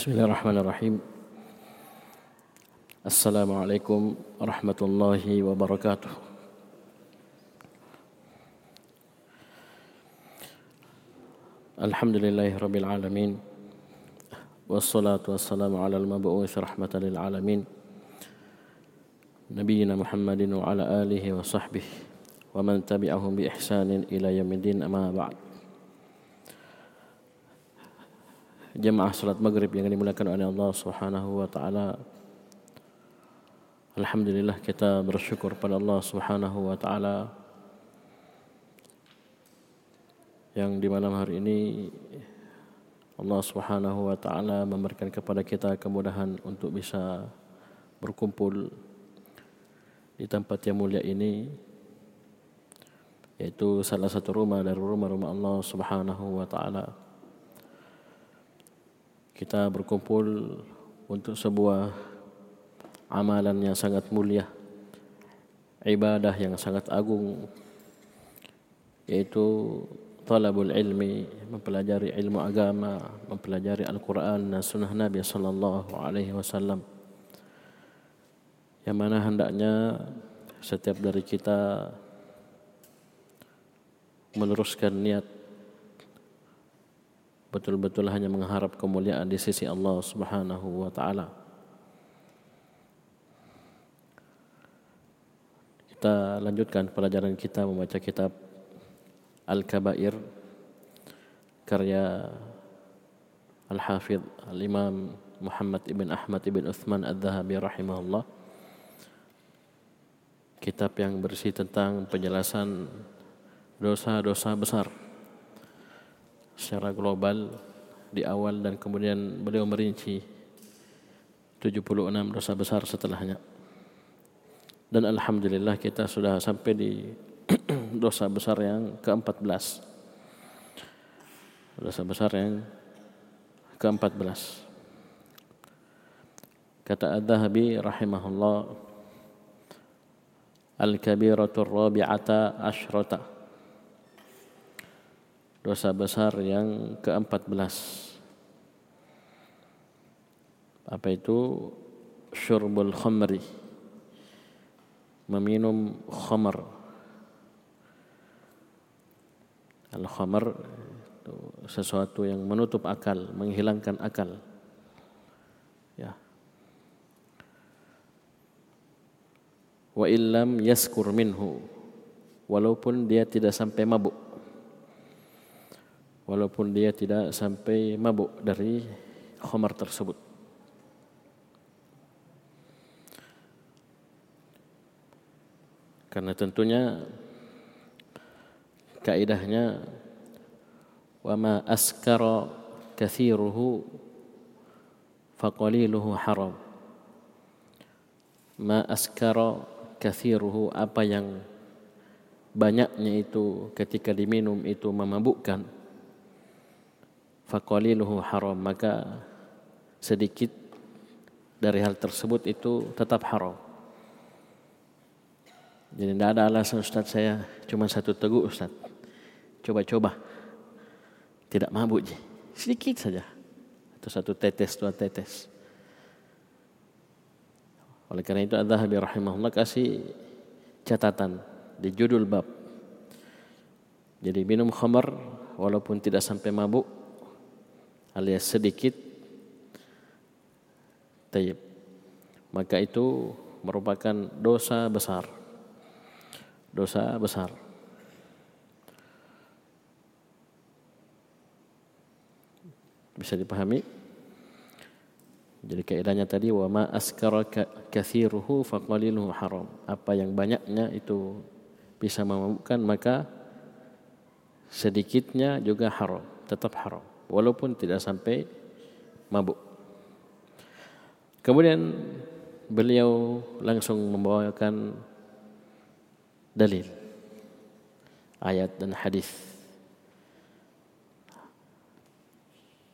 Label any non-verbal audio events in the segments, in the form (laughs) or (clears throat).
بسم الله الرحمن الرحيم. السلام عليكم ورحمة الله وبركاته. الحمد لله رب العالمين والصلاة والسلام على المبعوث رحمة للعالمين نبينا محمد وعلى آله وصحبه ومن تبعهم بإحسان إلى يوم الدين أما بعد. Jemaah salat maghrib yang dimuliakan oleh Allah Subhanahu wa taala. Alhamdulillah kita bersyukur pada Allah Subhanahu wa taala yang di malam hari ini Allah Subhanahu wa taala memberikan kepada kita kemudahan untuk bisa berkumpul di tempat yang mulia ini yaitu salah satu rumah dari rumah-rumah Allah Subhanahu wa taala kita berkumpul untuk sebuah amalan yang sangat mulia ibadah yang sangat agung yaitu talabul ilmi mempelajari ilmu agama mempelajari Al-Qur'an dan sunnah Nabi sallallahu alaihi wasallam yang mana hendaknya setiap dari kita meluruskan niat betul-betul hanya mengharap kemuliaan di sisi Allah Subhanahu wa taala. Kita lanjutkan pelajaran kita membaca kitab Al-Kabair karya Al-Hafidh Al-Imam Muhammad ibn Ahmad ibn Uthman Al-Zahabi rahimahullah. Kitab yang bersih tentang penjelasan dosa-dosa besar secara global di awal dan kemudian beliau merinci 76 dosa besar setelahnya. Dan alhamdulillah kita sudah sampai di (clears throat) dosa besar yang ke-14. Dosa besar yang ke-14. Kata Ad-Dhahabi rahimahullah Al-kabiratul rabi'ata asyrata dosa besar yang ke-14 apa itu? Syurbul khamri meminum khamar al khamar itu sesuatu yang menutup akal menghilangkan akal. Ya. Wa illam yaskur minhu. Walaupun dia tidak sampai mabuk walaupun dia tidak sampai mabuk dari khamar tersebut. Karena tentunya kaidahnya wa ma askara kathiruhu faqaliluhu haram. Ma askara kathiruhu apa yang banyaknya itu ketika diminum itu memabukkan faqaliluhu haram maka sedikit dari hal tersebut itu tetap haram. Jadi tidak ada alasan Ustaz saya cuma satu teguk Ustaz. Coba-coba. Tidak mabuk je. Sedikit saja. Atau satu tetes, dua tetes. Oleh karena itu Adz-Dzahabi rahimahullah kasih catatan di judul bab. Jadi minum khamar walaupun tidak sampai mabuk alias sedikit. Tayyib. Maka itu merupakan dosa besar. Dosa besar. Bisa dipahami? Jadi kaidahnya tadi wa ma askara kathiruhu faqaliluhu haram. Apa yang banyaknya itu bisa memabukkan maka sedikitnya juga haram tetap haram walaupun tidak sampai mabuk. Kemudian beliau langsung membawakan dalil ayat dan hadis.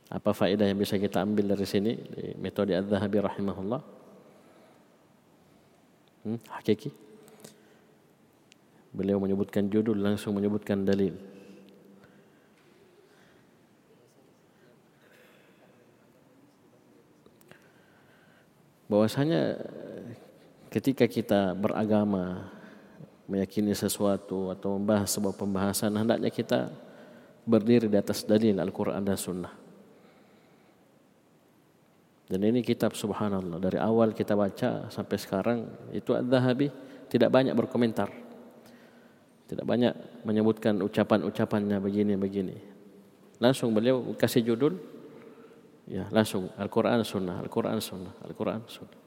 Apa faedah yang bisa kita ambil dari sini metode Adz-Dzahabi rahimahullah? Hmm, hakiki. Beliau menyebutkan judul langsung menyebutkan dalil. Bahwasanya ketika kita beragama meyakini sesuatu atau membahas sebuah pembahasan hendaknya kita berdiri di atas dalil Al-Quran dan Sunnah. Dan ini kitab subhanallah dari awal kita baca sampai sekarang itu Ad-Dhahabi tidak banyak berkomentar. Tidak banyak menyebutkan ucapan-ucapannya begini-begini. Langsung beliau kasih judul ya langsung Al-Quran Sunnah, Al-Quran Sunnah, Al-Quran Sunnah.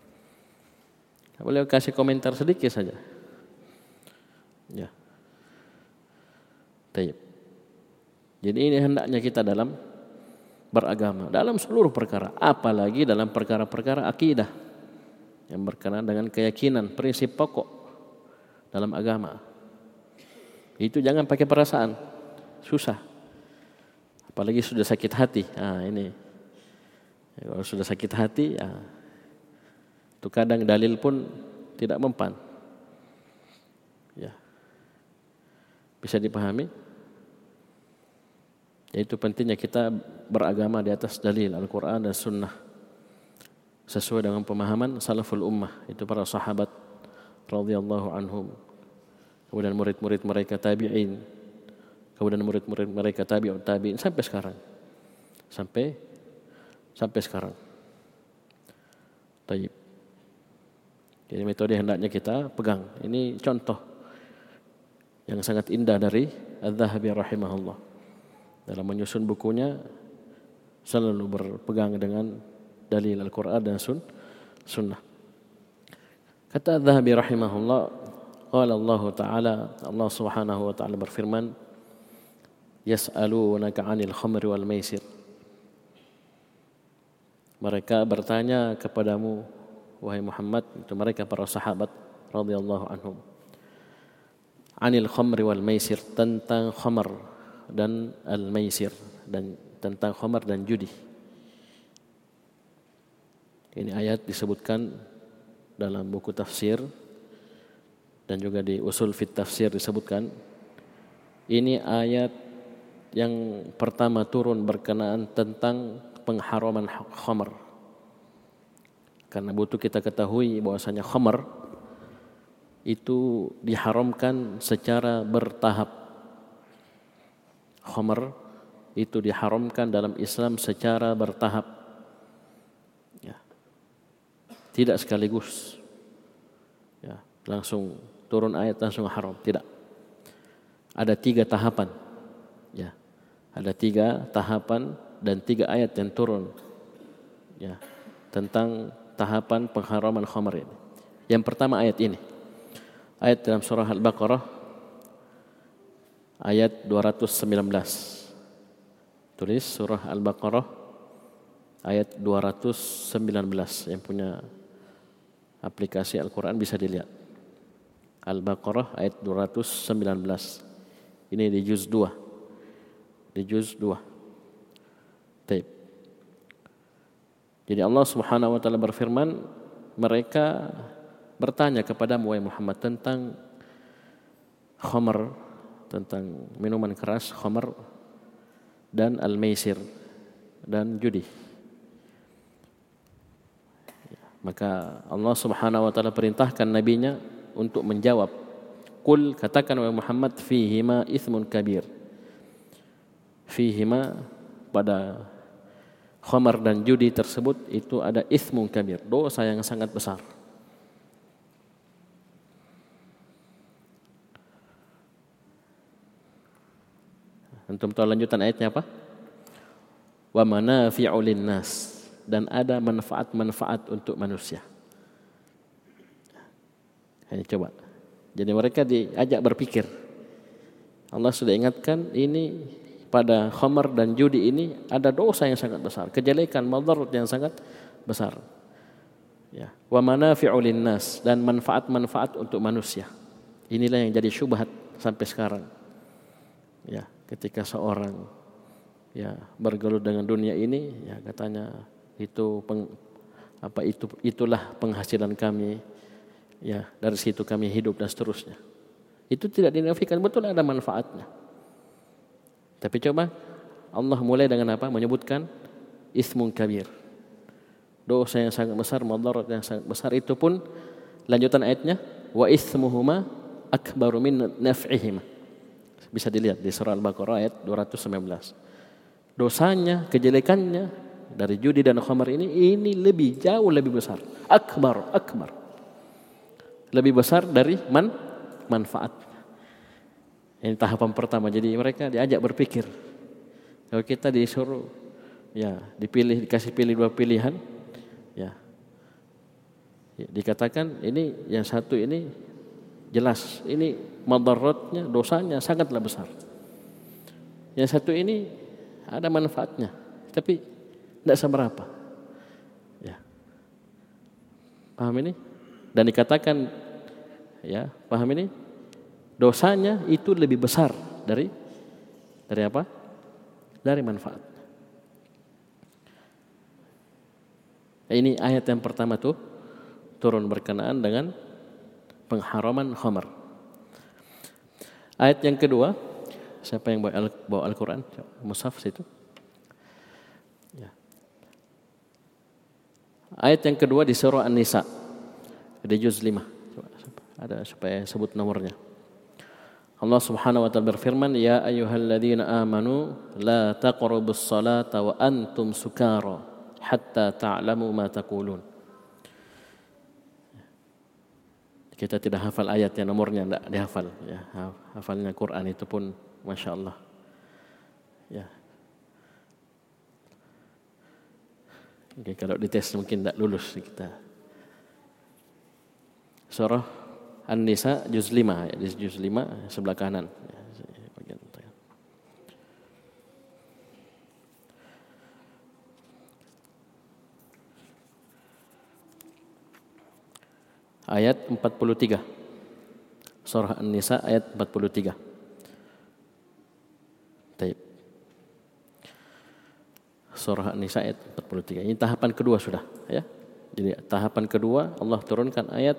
Beliau kasih komentar sedikit saja. Ya. Tayyip. Jadi ini hendaknya kita dalam beragama dalam seluruh perkara, apalagi dalam perkara-perkara akidah yang berkenaan dengan keyakinan, prinsip pokok dalam agama. Itu jangan pakai perasaan, susah. Apalagi sudah sakit hati. Ah ini kalau sudah sakit hati, ya, itu kadang dalil pun tidak mempan. Ya, bisa dipahami? Yaitu pentingnya kita beragama di atas dalil Al-Quran dan Sunnah. Sesuai dengan pemahaman salaful ummah itu para sahabat radhiyallahu anhum. Kemudian murid-murid mereka tabi'in. Kemudian murid-murid mereka tabi'ut tabi'in sampai sekarang. Sampai sampai sekarang Taib. Jadi metode hendaknya kita pegang. Ini contoh yang sangat indah dari Al-Zahabi rahimahullah dalam menyusun bukunya selalu berpegang dengan dalil Al-Quran dan sun, sunnah. Kata Zahabi rahimahullah, qala Allah Ta'ala, Allah Subhanahu wa taala berfirman, yas'alunaka 'anil khamri wal maisir. Mereka bertanya kepadamu wahai Muhammad, itu mereka para sahabat radhiyallahu anhum. Anil khamri wal maisir tentang khamr dan al-maisir dan tentang khamar dan judi. Ini ayat disebutkan dalam buku tafsir dan juga di usul fit tafsir disebutkan ini ayat yang pertama turun berkenaan tentang pengharaman khamar. Karena butuh kita ketahui bahwasanya khamar itu diharamkan secara bertahap khamar itu diharamkan dalam Islam secara bertahap. Ya. Tidak sekaligus. Ya, langsung turun ayat langsung haram, tidak. Ada tiga tahapan. Ya. Ada tiga tahapan dan tiga ayat yang turun. Ya. Tentang tahapan pengharaman khamar ini. Yang pertama ayat ini. Ayat dalam surah Al-Baqarah ayat 219. Tulis surah Al-Baqarah ayat 219 yang punya aplikasi Al-Quran bisa dilihat. Al-Baqarah ayat 219. Ini di juz 2. Di juz 2. Taib. Jadi Allah Subhanahu wa taala berfirman, mereka bertanya kepada Muhammad tentang khamar tentang minuman keras, khamar dan al-maisir dan judi. Maka Allah Subhanahu wa taala perintahkan nabinya untuk menjawab. Kul katakan wa Muhammad fihima ithmun kabir. Fihima pada khamar dan judi tersebut itu ada ithmun kabir, dosa yang sangat besar. Antum tahu lanjutan ayatnya apa? Wa manafi'u nas dan ada manfaat-manfaat untuk manusia. Hanya coba. Jadi mereka diajak berpikir. Allah sudah ingatkan ini pada khamar dan judi ini ada dosa yang sangat besar, kejelekan, madarat yang sangat besar. Ya, wa manafi'u nas dan manfaat-manfaat untuk manusia. Inilah yang jadi syubhat sampai sekarang. Ya, ketika seorang ya bergelut dengan dunia ini ya katanya itu peng, apa itu itulah penghasilan kami ya dari situ kami hidup dan seterusnya itu tidak dinafikan betul ada manfaatnya tapi coba Allah mulai dengan apa menyebutkan ismun kabir dosa yang sangat besar, madarat yang sangat besar itu pun lanjutan ayatnya wa ithmuhuma akbaru min naf'ihima. Bisa dilihat di surah Al-Baqarah ayat 219. Dosanya, kejelekannya dari judi dan khamar ini ini lebih jauh lebih besar. Akbar, akbar. Lebih besar dari man manfaat. Ini tahapan pertama. Jadi mereka diajak berpikir. Kalau kita disuruh ya dipilih dikasih pilih dua pilihan ya, ya dikatakan ini yang satu ini jelas ini madaratnya dosanya sangatlah besar. Yang satu ini ada manfaatnya tapi tidak seberapa. Ya. Paham ini? Dan dikatakan ya paham ini dosanya itu lebih besar dari dari apa dari manfaat ini ayat yang pertama tuh turun berkenaan dengan pengharaman khamar. Ayat yang kedua, siapa yang bawa Al-Quran? Mushaf situ. Ya. Ayat yang kedua di surah An-Nisa. Di juz 5. Ada supaya sebut nomornya. Allah Subhanahu wa taala berfirman, "Ya ayyuhalladzina amanu la taqrabus salata wa antum sukara hatta ta'lamu ma taqulun." kita tidak hafal ayatnya nomornya tidak dihafal ya. Hafalnya Quran itu pun masya Allah ya. Oke, kalau dites mungkin tidak lulus kita. Surah An-Nisa juz 5 ya, di juz 5 sebelah kanan ya, ayat 43. Surah An-Nisa ayat 43. Taib. Surah An-Nisa ayat 43. Ini tahapan kedua sudah, ya. Jadi tahapan kedua Allah turunkan ayat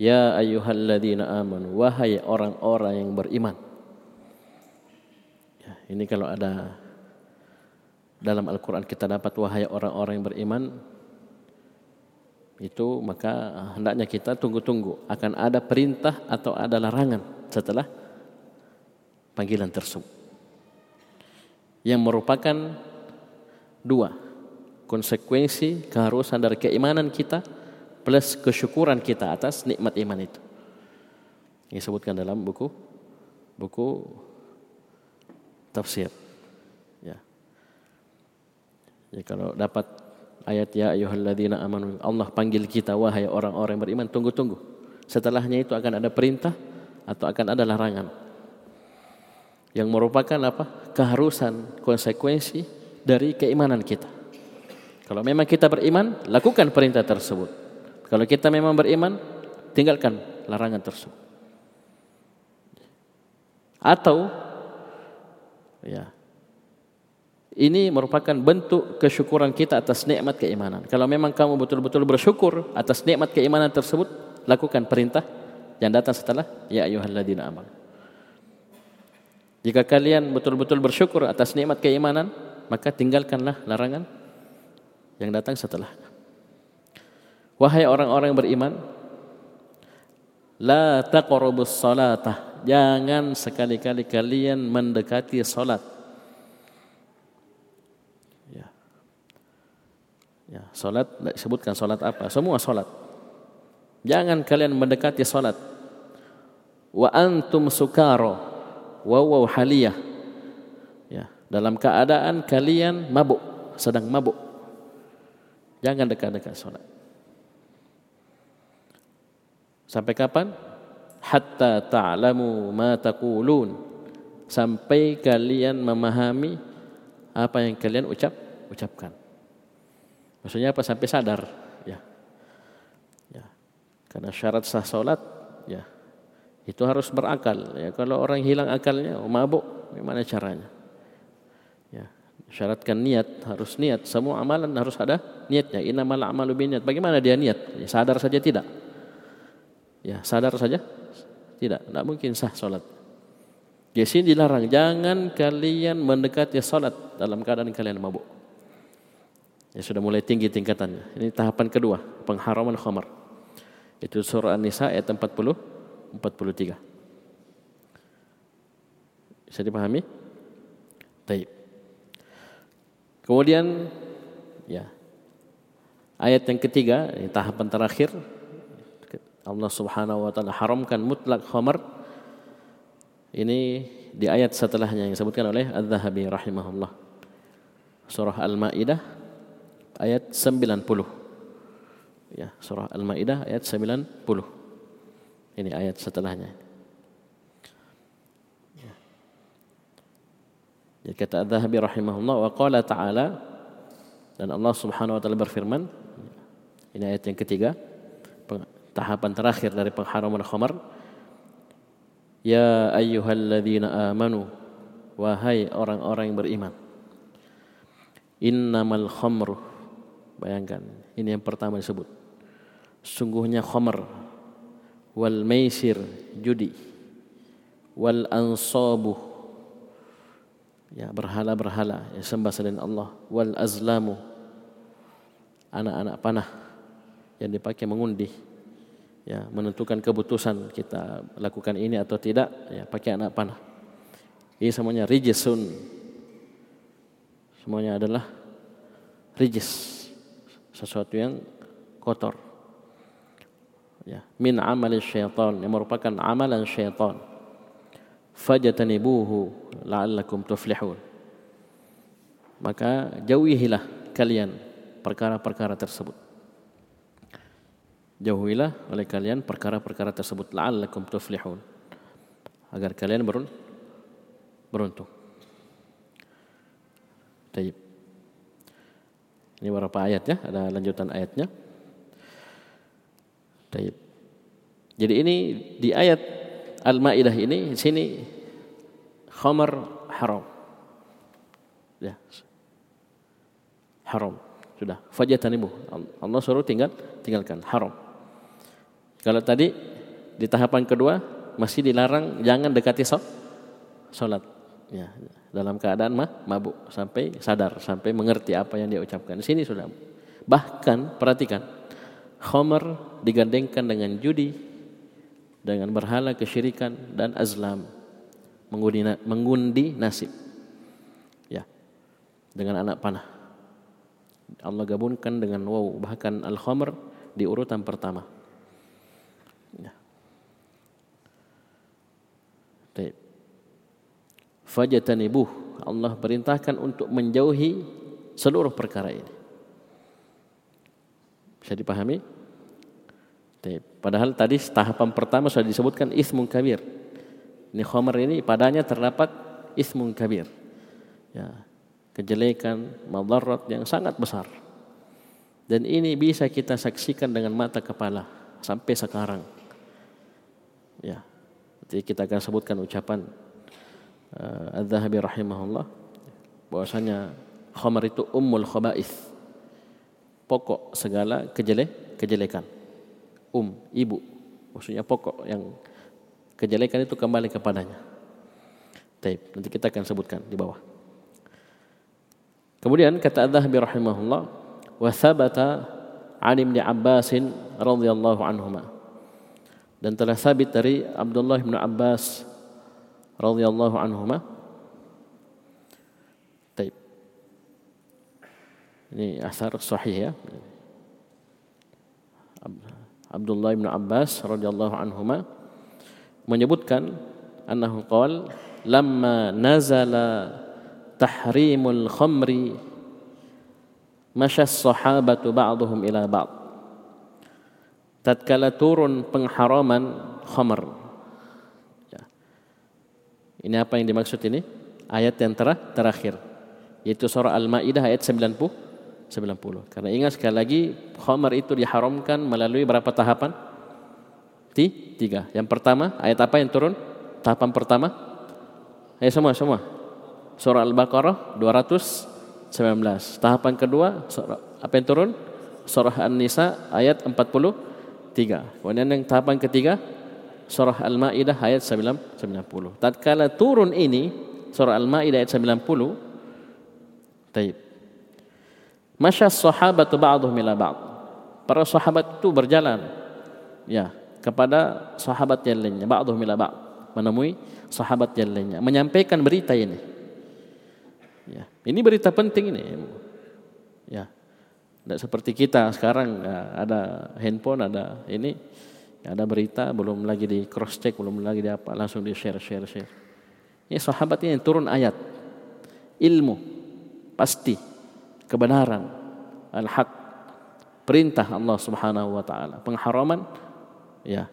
Ya ayyuhalladzina amanu wahai orang-orang yang beriman. Ya, ini kalau ada dalam Al-Qur'an kita dapat wahai orang-orang yang beriman itu maka hendaknya kita tunggu-tunggu akan ada perintah atau ada larangan setelah panggilan tersebut yang merupakan dua konsekuensi keharusan dari keimanan kita plus kesyukuran kita atas nikmat iman itu. Yang disebutkan dalam buku buku tafsir. Ya. ya kalau dapat ayat ya ayyuhalladzina amanu Allah panggil kita wahai orang-orang beriman tunggu-tunggu. Setelahnya itu akan ada perintah atau akan ada larangan. Yang merupakan apa? Keharusan konsekuensi dari keimanan kita. Kalau memang kita beriman lakukan perintah tersebut kalau kita memang beriman tinggalkan larangan tersebut atau ya ini merupakan bentuk kesyukuran kita atas nikmat keimanan. Kalau memang kamu betul-betul bersyukur atas nikmat keimanan tersebut, lakukan perintah yang datang setelah ya ayyuhalladzina amanu. Jika kalian betul-betul bersyukur atas nikmat keimanan, maka tinggalkanlah larangan yang datang setelah. Wahai orang-orang yang beriman, la taqrabus salatah. Jangan sekali-kali kalian mendekati salat Ya, salat disebutkan salat apa? Semua salat. Jangan kalian mendekati salat. Wa antum sukaro. Wawaw haliyah. Ya, dalam keadaan kalian mabuk, sedang mabuk. Jangan dekat-dekat salat. Sampai kapan? Hatta ta'lamu ma taqulun. Sampai kalian memahami apa yang kalian ucap ucapkan. Maksudnya apa? Sampai sadar. Ya. ya. Karena syarat sah solat, ya itu harus berakal. Ya, kalau orang hilang akalnya, oh, mabuk, gimana caranya? Ya, syaratkan niat, harus niat. Semua amalan harus ada niatnya. Innamal a'malu niat. Bagaimana dia niat? Ya, sadar saja tidak. Ya, sadar saja tidak. Tidak mungkin sah solat. Di sini dilarang, jangan kalian mendekati solat dalam keadaan kalian mabuk. Ya sudah mulai tinggi tingkatannya. Ini tahapan kedua, pengharaman khamar. Itu surah An-Nisa ayat 40 43. Bisa dipahami? Baik. Kemudian ya ayat yang ketiga, ini tahapan terakhir Allah Subhanahu wa taala haramkan mutlak khamar. Ini di ayat setelahnya yang disebutkan oleh Az-Zahabi rahimahullah. Surah Al-Maidah ayat 90. Ya, surah Al-Maidah ayat 90. Ini ayat setelahnya. Ya. Jadi kata Adz-Dzahabi rahimahullah wa qala ta'ala dan Allah Subhanahu wa taala berfirman ini ayat yang ketiga tahapan terakhir dari pengharaman khamar. Ya ayyuhalladzina amanu wahai orang-orang yang beriman. Innamal khamru. Bayangkan, ini yang pertama disebut. Sungguhnya khamar. Wal maisir judi. Wal ansabu. Ya berhala-berhala yang sembah selain Allah. Wal azlamu. Anak-anak panah yang dipakai mengundi ya menentukan keputusan kita lakukan ini atau tidak ya pakai anak panah ini semuanya rijisun semuanya adalah rijis sesuatu yang kotor. Ya, min amal syaitan yang merupakan amalan syaitan. Fajatanibuhu la'allakum tuflihun. Maka jauhilah kalian perkara-perkara tersebut. Jauhilah oleh kalian perkara-perkara tersebut la'allakum tuflihun. Agar kalian beruntung. Baik. Ini beberapa ayat ya, ada lanjutan ayatnya. Taib. Jadi ini di ayat Al-Maidah ini di sini khamar haram. Ya. Haram. Sudah. Fajatanibu. Allah suruh tinggal tinggalkan haram. Kalau tadi di tahapan kedua masih dilarang jangan dekati sholat. Ya, dalam keadaan mah mabuk sampai sadar sampai mengerti apa yang dia ucapkan. Di sini sudah. Bahkan perhatikan Khomer digandengkan dengan judi dengan berhala kesyirikan dan azlam mengundi, mengundi nasib. Ya. Dengan anak panah. Allah gabungkan dengan wow bahkan al-khamr di urutan pertama. Ya. Baik fajatanibuh Allah perintahkan untuk menjauhi seluruh perkara ini. Bisa dipahami? Padahal tadi tahapan pertama sudah disebutkan ismun kabir. Ini khamar ini padanya terdapat ismun kabir. Ya kejelekan madarat yang sangat besar. Dan ini bisa kita saksikan dengan mata kepala sampai sekarang. Ya nanti kita akan sebutkan ucapan uh, Al-Zahabi rahimahullah bahwasanya khamar itu ummul khaba'ith pokok segala kejele kejelekan. Um ibu. Maksudnya pokok yang kejelekan itu kembali kepadanya. Taib. nanti kita akan sebutkan di bawah. Kemudian kata Al-Zahabi rahimahullah wa thabata an Ibn Abbas radhiyallahu anhuma. Dan telah sabit dari Abdullah bin Abbas radhiyallahu anhuma. Taib. Ini asar sahih ya. Abdullah bin Abbas radhiyallahu anhuma menyebutkan annahu qala lamma nazala tahrimul khamri masya sahabatu ba'dhum ila ba'd tatkala turun pengharaman khamr ini apa yang dimaksud ini? Ayat yang ter terakhir. Yaitu surah Al-Ma'idah ayat 90. 90. Karena ingat sekali lagi, khamar itu diharamkan melalui berapa tahapan? Tiga. Yang pertama, ayat apa yang turun? Tahapan pertama? Ayo semua, semua. Surah Al-Baqarah 219. Tahapan kedua, surah, apa yang turun? Surah An-Nisa ayat 43. Kemudian yang tahapan ketiga, surah Al-Maidah ayat 90. Tatkala turun ini surah Al-Maidah ayat 90 Taib. Masya sahabatu ba'duhum ila ba'd. Para sahabat itu berjalan ya kepada sahabat yang lainnya, ba'duhum ila ba'd, menemui sahabat yang lainnya, menyampaikan berita ini. Ya, ini berita penting ini. Ya. Tidak seperti kita sekarang ya, ada handphone, ada ini, ada berita, belum lagi di cross check, belum lagi di apa, langsung di share, share, share. Ini sahabat ini turun ayat, ilmu, pasti, kebenaran, al-haq, perintah Allah Subhanahu Wa Taala, pengharaman, ya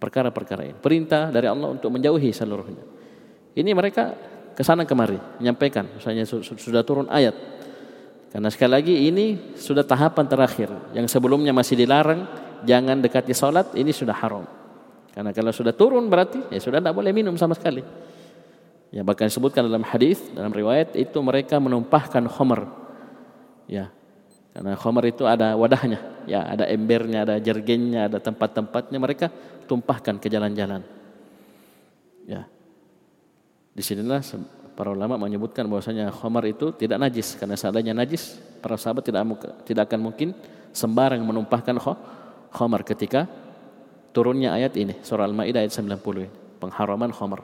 perkara-perkara ini, perintah dari Allah untuk menjauhi seluruhnya. Ini mereka ke sana kemari menyampaikan, misalnya sudah turun ayat karena sekali lagi ini sudah tahapan terakhir. Yang sebelumnya masih dilarang, jangan dekati sholat, ini sudah haram. Karena kalau sudah turun berarti ya sudah tidak boleh minum sama sekali. Ya bahkan disebutkan dalam hadis, dalam riwayat itu mereka menumpahkan khomer. Ya, karena khomer itu ada wadahnya, ya ada embernya, ada jergennya, ada tempat-tempatnya mereka tumpahkan ke jalan-jalan. Ya, di sinilah para ulama menyebutkan bahwasanya khamar itu tidak najis karena seandainya najis para sahabat tidak tidak akan mungkin sembarang menumpahkan khamar ketika turunnya ayat ini surah Al-Maidah ayat 90 ini pengharaman khamar.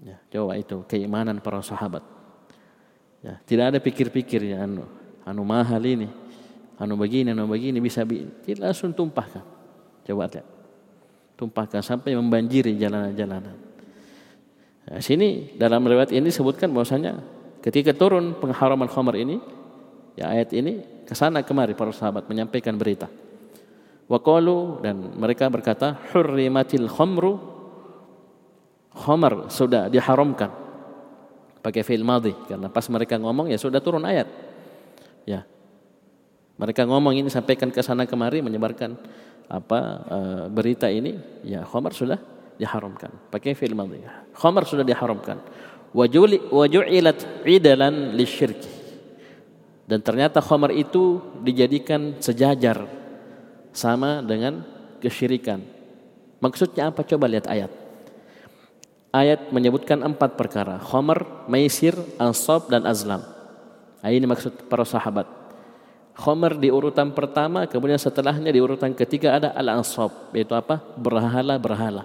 Ya, coba itu keimanan para sahabat. Ya, tidak ada pikir-pikir ya anu anu mahal ini, anu begini, anu begini bisa bi tidak langsung tumpahkan. Coba lihat. Tumpahkan sampai membanjiri jalanan-jalanan. Nah, sini dalam riwayat ini disebutkan bahwasanya ketika turun pengharaman khamar ini, ya ayat ini ke sana kemari para sahabat menyampaikan berita. Waqalu dan mereka berkata hurrimatil khamru khamar sudah diharamkan pakai fi'il madhi karena pas mereka ngomong ya sudah turun ayat. Ya. Mereka ngomong ini sampaikan ke sana kemari menyebarkan apa uh, berita ini ya khamar sudah diharamkan. Pakai fi'il madhi. Khamar sudah diharamkan. Waju'ilat idalan lisyirki. Dan ternyata khamar itu dijadikan sejajar sama dengan kesyirikan. Maksudnya apa? Coba lihat ayat. Ayat menyebutkan empat perkara. Khamar, maisir, ansab, dan azlam. Nah, ini maksud para sahabat. Khomer di urutan pertama, kemudian setelahnya di urutan ketiga ada al-ansab, yaitu apa? Berhala-berhala.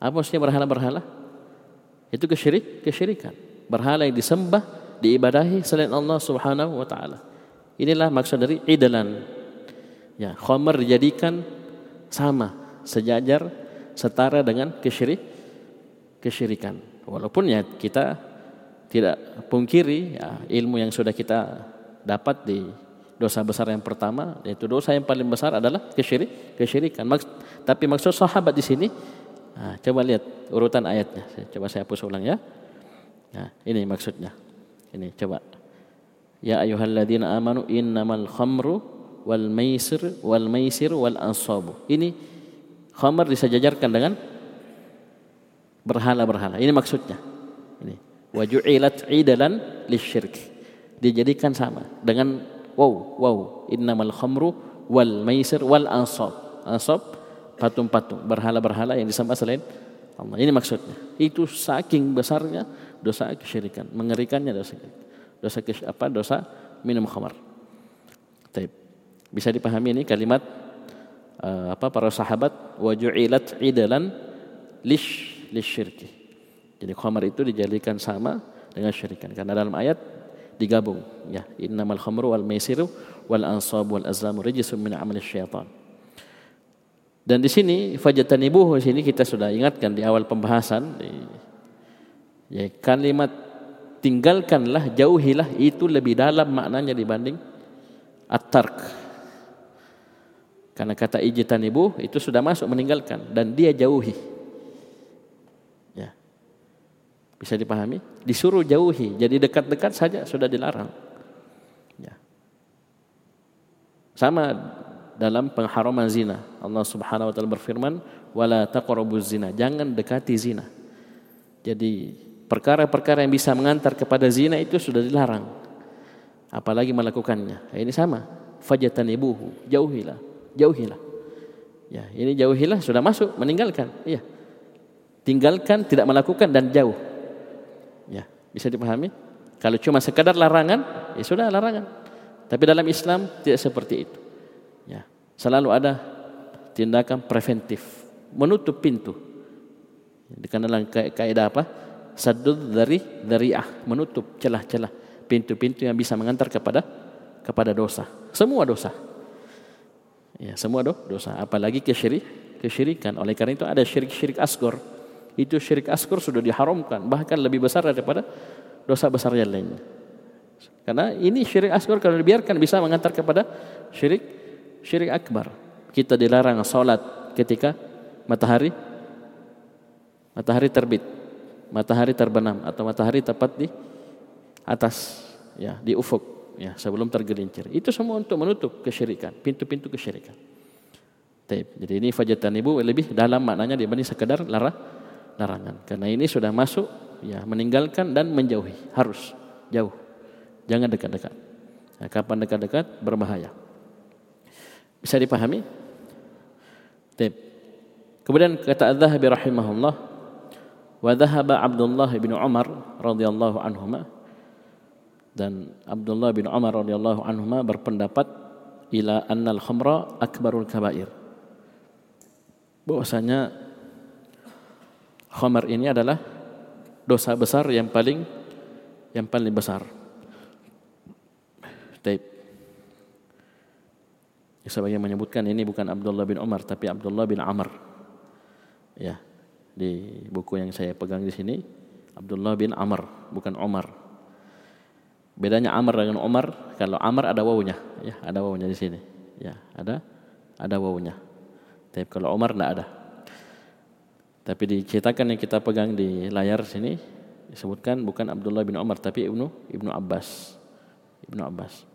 Apa maksudnya berhala-berhala? Itu kesyirik, kesyirikan. Berhala yang disembah, diibadahi selain Allah Subhanahu wa taala. Inilah maksud dari idalan. Ya, khamar dijadikan sama, sejajar, setara dengan kesyirik, kesyirikan. Walaupun ya kita tidak pungkiri ya, ilmu yang sudah kita dapat di dosa besar yang pertama yaitu dosa yang paling besar adalah kesyirik, kesyirikan. Maks tapi maksud sahabat di sini Nah, coba lihat urutan ayatnya. Coba saya hapus ulang ya. Nah, ini maksudnya. Ini coba. Ya ayyuhalladzina amanu innamal khamru wal maisir wal maisir wal ansabu. Ini khamr disejajarkan dengan berhala-berhala. Ini maksudnya. Ini waju'ilat idalan lisyirk. Dijadikan sama dengan wow wow innamal khamru wal maisir wal ansab. Ansab patung-patung, berhala-berhala yang disembah selain Allah. Ini maksudnya. Itu saking besarnya dosa kesyirikan, mengerikannya dosa dosa apa? Dosa minum khamar. Taib. Bisa dipahami ini kalimat uh, apa para sahabat waju'ilat idalan lish lisyirki. Jadi khamar itu dijadikan sama dengan syirikan karena dalam ayat digabung ya innamal khamru wal maisiru wal ansab wal azlamu rijsun min amali syaitan. Dan di sini fajatanibuhu di sini kita sudah ingatkan di awal pembahasan ya kalimat tinggalkanlah jauhilah itu lebih dalam maknanya dibanding at-tark. Karena kata ijtanibu itu sudah masuk meninggalkan dan dia jauhi. Ya. Bisa dipahami? Disuruh jauhi, jadi dekat-dekat saja sudah dilarang. Ya. Sama dalam pengharaman zina. Allah Subhanahu wa taala berfirman, "Wala taqrabuz zina." Jangan dekati zina. Jadi perkara-perkara yang bisa mengantar kepada zina itu sudah dilarang. Apalagi melakukannya. Ini sama. Fajatanibuhu. Jauhilah. Jauhilah. Ya, ini jauhilah sudah masuk meninggalkan. Iya. Tinggalkan, tidak melakukan dan jauh. Ya, bisa dipahami? Kalau cuma sekadar larangan, ya sudah larangan. Tapi dalam Islam tidak seperti itu. Ya, selalu ada tindakan preventif, menutup pintu. Dalam kaidah apa? Saddud dari dariah, menutup celah-celah pintu-pintu yang bisa mengantar kepada kepada dosa. Semua dosa. Ya, semua do, dosa, apalagi kesyirik, kesyirikan. Oleh karena itu ada syirik-syirik asgor. Itu syirik asgor sudah diharamkan, bahkan lebih besar daripada dosa besar yang lainnya. Karena ini syirik asghar kalau dibiarkan bisa mengantar kepada syirik syirik akbar. Kita dilarang salat ketika matahari matahari terbit, matahari terbenam atau matahari tepat di atas ya, di ufuk ya, sebelum tergelincir. Itu semua untuk menutup kesyirikan, pintu-pintu kesyirikan. Jadi ini fajatan ibu lebih dalam maknanya dibanding sekedar lara, larangan. Karena ini sudah masuk ya meninggalkan dan menjauhi harus jauh jangan dekat-dekat nah, kapan dekat-dekat berbahaya bisa dipahami Tip. kemudian kata Az-Zahabi rahimahullah wa dhahaba Abdullah bin Umar radhiyallahu anhuma dan Abdullah bin Umar radhiyallahu anhuma berpendapat ila annal khamra akbarul kabair bahwasanya khamar ini adalah dosa besar yang paling yang paling besar. Taib. Sebagai menyebutkan ini bukan Abdullah bin Umar tapi Abdullah bin Amr. Ya, di buku yang saya pegang di sini Abdullah bin Amr bukan Umar. Bedanya Amr dengan Umar, kalau Amr ada wawunya, ya, ada wawunya di sini. Ya, ada ada wawunya. Tapi kalau Umar tidak ada. Tapi diceritakan yang kita pegang di layar sini disebutkan bukan Abdullah bin Umar tapi Ibnu Ibnu Abbas. Ibnu Abbas.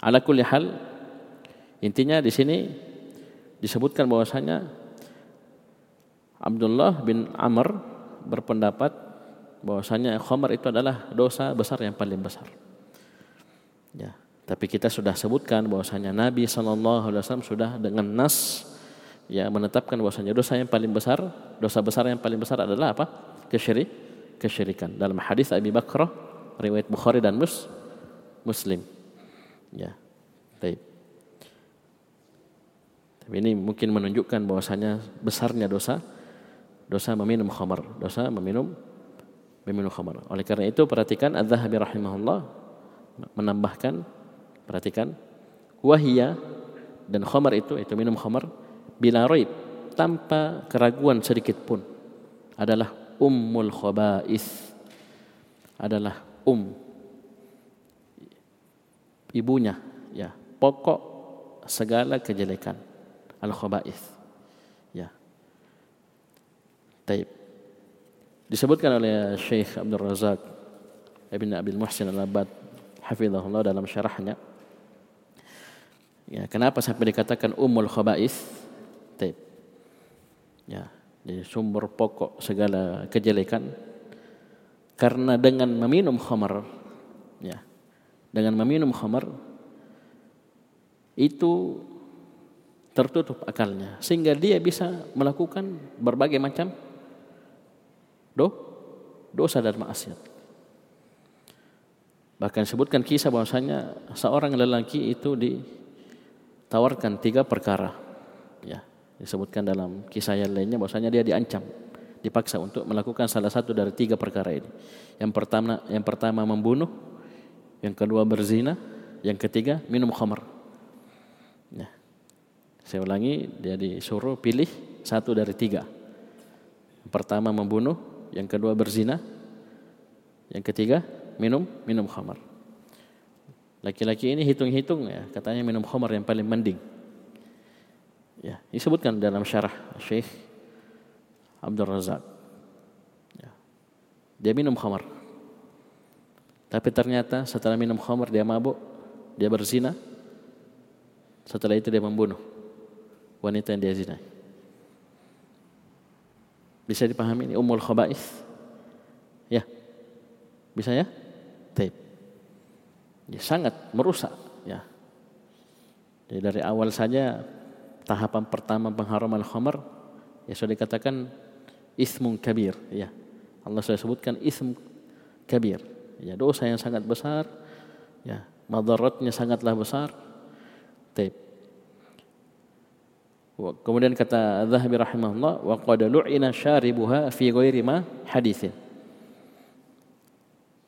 Ala kulli hal intinya di sini disebutkan bahwasanya Abdullah bin Amr berpendapat bahwasanya khamar itu adalah dosa besar yang paling besar. Ya, tapi kita sudah sebutkan bahwasanya Nabi sallallahu alaihi wasallam sudah dengan nas ya menetapkan bahwasanya dosa yang paling besar, dosa besar yang paling besar adalah apa? Kesyirik, kesyirikan. Dalam hadis Abi Bakrah riwayat Bukhari dan Mus, Muslim. Ya. Baik. Tapi ini mungkin menunjukkan bahwasanya besarnya dosa dosa meminum khamar, dosa meminum meminum khamar. Oleh karena itu perhatikan Az-Zahabi rahimahullah menambahkan perhatikan wahia dan khamar itu itu minum khamar bila raib tanpa keraguan sedikit pun adalah ummul khaba'is. Adalah um ibunya ya pokok segala kejelekan al khaba'is Taib disebutkan oleh Syekh Abdul Razak Ibn Abil Muhsin Al-Abad hafizahullah dalam syarahnya ya kenapa sampai dikatakan ummul khaba'is Taib. Ya, jadi sumber pokok segala kejelekan karena dengan meminum khamar ya. Dengan meminum khamar itu tertutup akalnya sehingga dia bisa melakukan berbagai macam do dosa dan maksiat. Bahkan sebutkan kisah bahwasanya seorang lelaki itu ditawarkan tiga perkara. Ya disebutkan dalam kisah yang lainnya bahwasanya dia diancam dipaksa untuk melakukan salah satu dari tiga perkara ini yang pertama yang pertama membunuh yang kedua berzina yang ketiga minum khamar nah, saya ulangi dia disuruh pilih satu dari tiga yang pertama membunuh yang kedua berzina yang ketiga minum minum khamar laki-laki ini hitung-hitung ya katanya minum khamar yang paling mending Ya, disebutkan dalam syarah Syekh Abdul Razak. Ya. Dia minum khamar. Tapi ternyata setelah minum khamar dia mabuk, dia berzina. Setelah itu dia membunuh wanita yang dia zinai. Bisa dipahami ini umul khaba'is? Ya. Bisa ya? Taib. Ya, sangat merusak ya. Jadi dari awal saja tahapan pertama pengharaman khamar ya sudah dikatakan ismun kabir ya Allah sudah sebutkan ism kabir Ya, dosa yang sangat besar. Ya, madaratnya sangatlah besar. Taib. Kemudian kata Zahabi rahimahullah wa qad lu'ina syaribuha fi ghairi ma hadithin.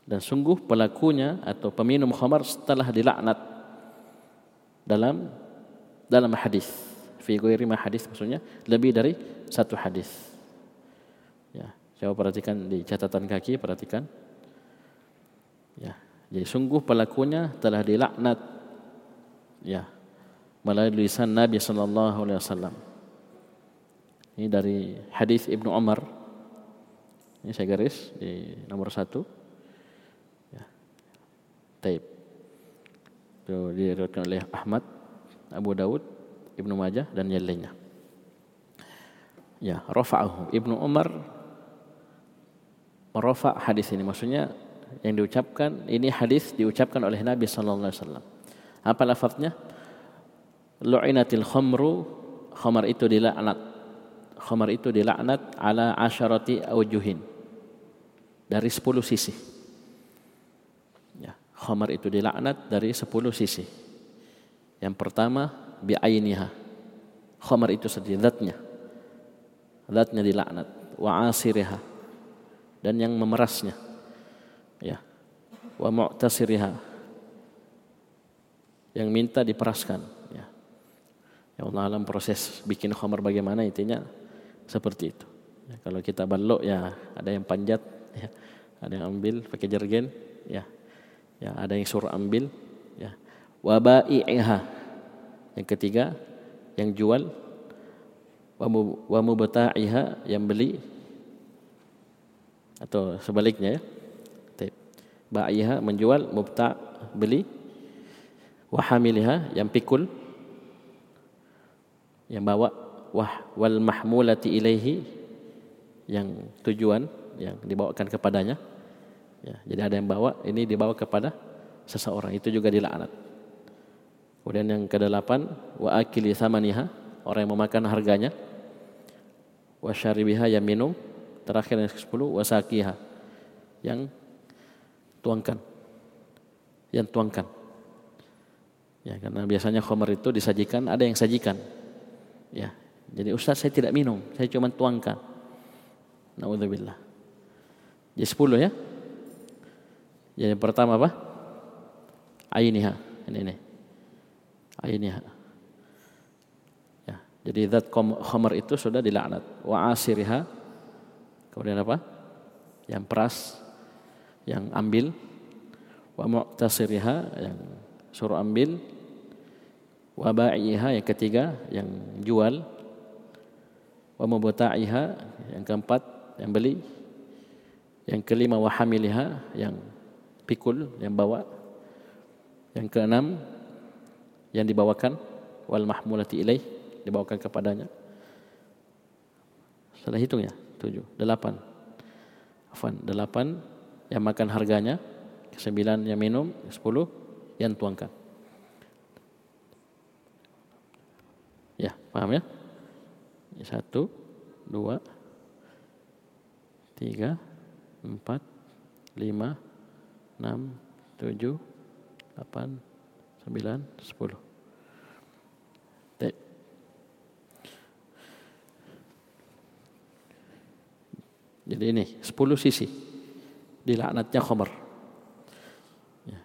Dan sungguh pelakunya atau peminum khamar setelah dilaknat dalam dalam hadis. Fi ghairi ma hadis maksudnya lebih dari satu hadis. Ya, coba perhatikan di catatan kaki, perhatikan. Ya, jadi sungguh pelakunya telah dilaknat. Ya, melalui lisan Nabi sallallahu alaihi wasallam. Ini dari hadis Ibnu Umar. Ini saya garis di nomor satu. Ya. Taib. Itu diriwayatkan oleh Ahmad, Abu Dawud, Ibnu Majah dan yang lainnya. Ya, rafa'ahu. Ibnu Umar merafa' hadis ini maksudnya yang diucapkan ini hadis diucapkan oleh Nabi sallallahu alaihi wasallam. Apa lafaznya? Lu'inatil khamru khamar itu dilaknat. Khamar itu dilaknat ala asyarati aujuhin dari 10 sisi. Ya khamar itu dilaknat dari 10 sisi. Yang pertama bi'ainiha. Khamar itu sendiri zatnya. Zatnya dilaknat. Wa asiriha. Dan yang memerasnya. Ya. Wa mu'tasiriha. Yang minta diperaskan Ya Allah alam proses bikin khamar bagaimana intinya seperti itu. Ya, kalau kita balok ya ada yang panjat, ya, ada yang ambil pakai jergen, ya, ya ada yang suruh ambil, ya. Wabai'iha. Yang ketiga yang jual wa mubta'iha yang beli atau sebaliknya ya. Ba'iha menjual, mubta' beli, wahamiliha yang pikul, yang bawa wah wal mahmulati ilaihi yang tujuan yang dibawakan kepadanya. Ya, jadi ada yang bawa ini dibawa kepada seseorang. Itu juga dilaknat. Kemudian yang kedelapan wa akili samaniha orang yang memakan harganya. Wa syaribiha yang minum. Terakhir yang ke-10 wasakiha yang tuangkan. Yang tuangkan. Ya karena biasanya khamar itu disajikan ada yang sajikan Ya. Jadi Ustaz saya tidak minum, saya cuma tuangkan. Nauzubillah. Jadi sepuluh ya. Jadi pertama apa? Ainiha. Ini ini. Ainiha. Ya. Jadi zat khamar itu sudah dilaknat. Wa asiriha. Kemudian apa? Yang peras, yang ambil. Wa mu'tasiriha, yang suruh ambil wa ba'iha yang ketiga yang jual. Wa mubta'iha yang keempat yang beli. Yang kelima wa hamiliha yang pikul yang bawa. Yang keenam yang dibawakan wal mahmulati ilaih dibawakan kepadanya. Setelah hitung ya tujuh. Delapan. Afan delapan. Yang makan harganya sembilan yang minum sepuluh yang tuangkan Ya, paham ya? Satu, dua, tiga, empat, lima, enam, tujuh, delapan, sembilan, sepuluh. Jadi ini sepuluh sisi dilaknatnya khamar. Ya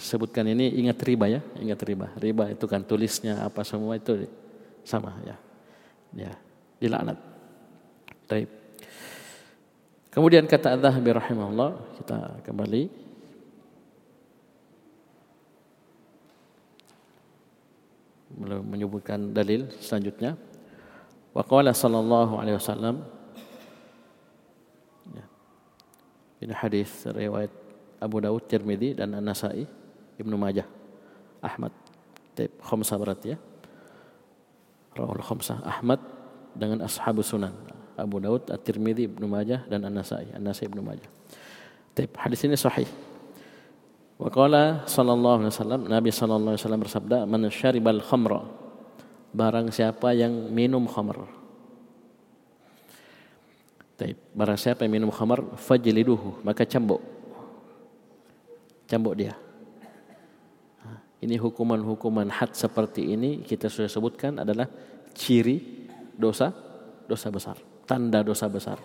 sebutkan ini ingat riba ya, ingat riba. Riba itu kan tulisnya apa semua itu sama ya. Ya, dilaknat. Baik. Kemudian kata Az-Zahabi rahimahullah, kita kembali menyebutkan dalil selanjutnya. Wa qala sallallahu alaihi wasallam ya. Ini hadis riwayat Abu Dawud, Tirmidzi dan An-Nasa'i Ibnu Majah, Ahmad, Taib Khamsah berarti ya. Rawal Khamsah Ahmad dengan Ashabus Sunan. Abu Daud, At-Tirmidzi, Ibnu Majah dan An-Nasa'i. An-Nasa'i Ibnu Majah. Taib hadis ini sahih. Wa qala sallallahu alaihi wasallam Nabi sallallahu alaihi wasallam bersabda, "Man syaribal khamra" Barang siapa yang minum khamr. Taib. Barang siapa yang minum khamar fajliduhu maka cambuk. Cambuk dia. Ini hukuman-hukuman had seperti ini kita sudah sebutkan adalah ciri dosa dosa besar, tanda dosa besar.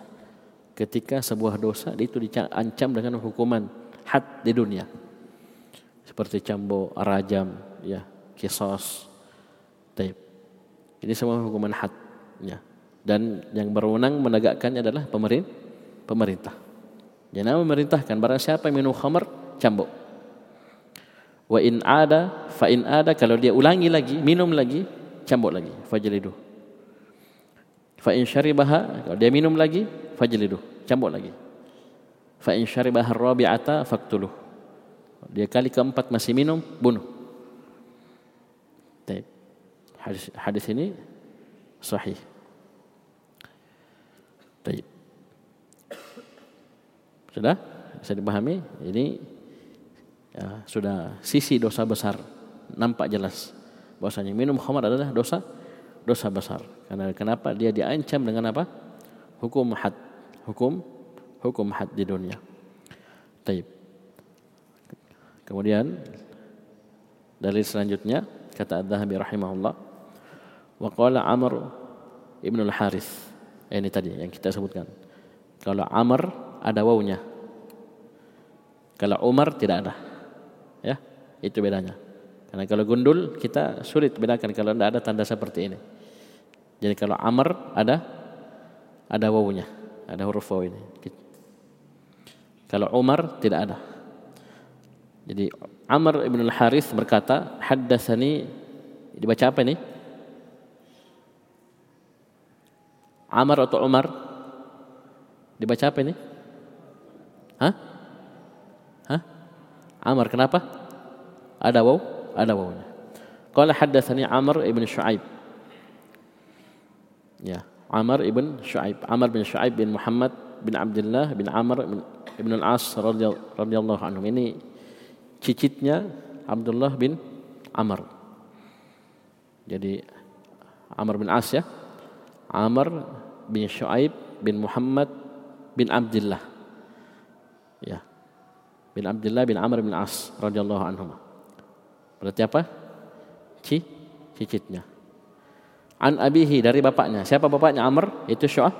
Ketika sebuah dosa itu diancam dengan hukuman had di dunia. Seperti cambuk, rajam, ya, kisos. Taib. Ini semua hukuman had, ya dan yang berwenang menegakkannya adalah pemerintah. Pemerintah. Jangan memerintahkan barang siapa yang minum khamar cambuk. Wa in ada fa in ada kalau dia ulangi lagi minum lagi cambuk lagi fajlidu. Fa in syaribaha kalau dia minum lagi fajlidu cambuk lagi. Fa in syaribaha rabi'ata faktuluh. Dia kali keempat masih minum bunuh. Hadis hadis ini sahih. Baik. Sudah? Bisa dipahami? Ini ya, sudah sisi dosa besar nampak jelas bahwasanya minum khamar adalah dosa dosa besar. Karena kenapa? Dia diancam dengan apa? Hukum had. Hukum hukum had di dunia. Taib. Kemudian dari selanjutnya kata Ad-Dhahabi rahimahullah wa qala Amr ibn al-Harith Eh, ini tadi yang kita sebutkan. Kalau Amr ada wawunya. Kalau Umar tidak ada. Itu bedanya. Karena kalau gundul kita sulit bedakan kalau tidak ada tanda seperti ini. Jadi kalau Amr ada ada wawunya, ada huruf waw ini. Kalau Umar tidak ada. Jadi Amr ibn al-Harith berkata, haddatsani dibaca apa ini? Amar atau Umar? Dibaca apa ini? Hah? Hah? Amar kenapa? Ada waw? Ada wawnya. Qala haddatsani Amr ibn Shu'aib. Ya, Amr ibn Shu'aib. Amr bin Shu'aib bin Muhammad bin Abdullah bin Amr bin Ibn al-As radhiyallahu anhu. Ini cicitnya Abdullah bin Amr. Jadi Amr bin As ya. Amr bin Shu'aib bin Muhammad bin Abdullah. Ya. Bin Abdullah bin Amr bin As radhiyallahu anhu. Berarti apa? Ci cicitnya. An abihi dari bapaknya. Siapa bapaknya Amr? Itu Syu'aib.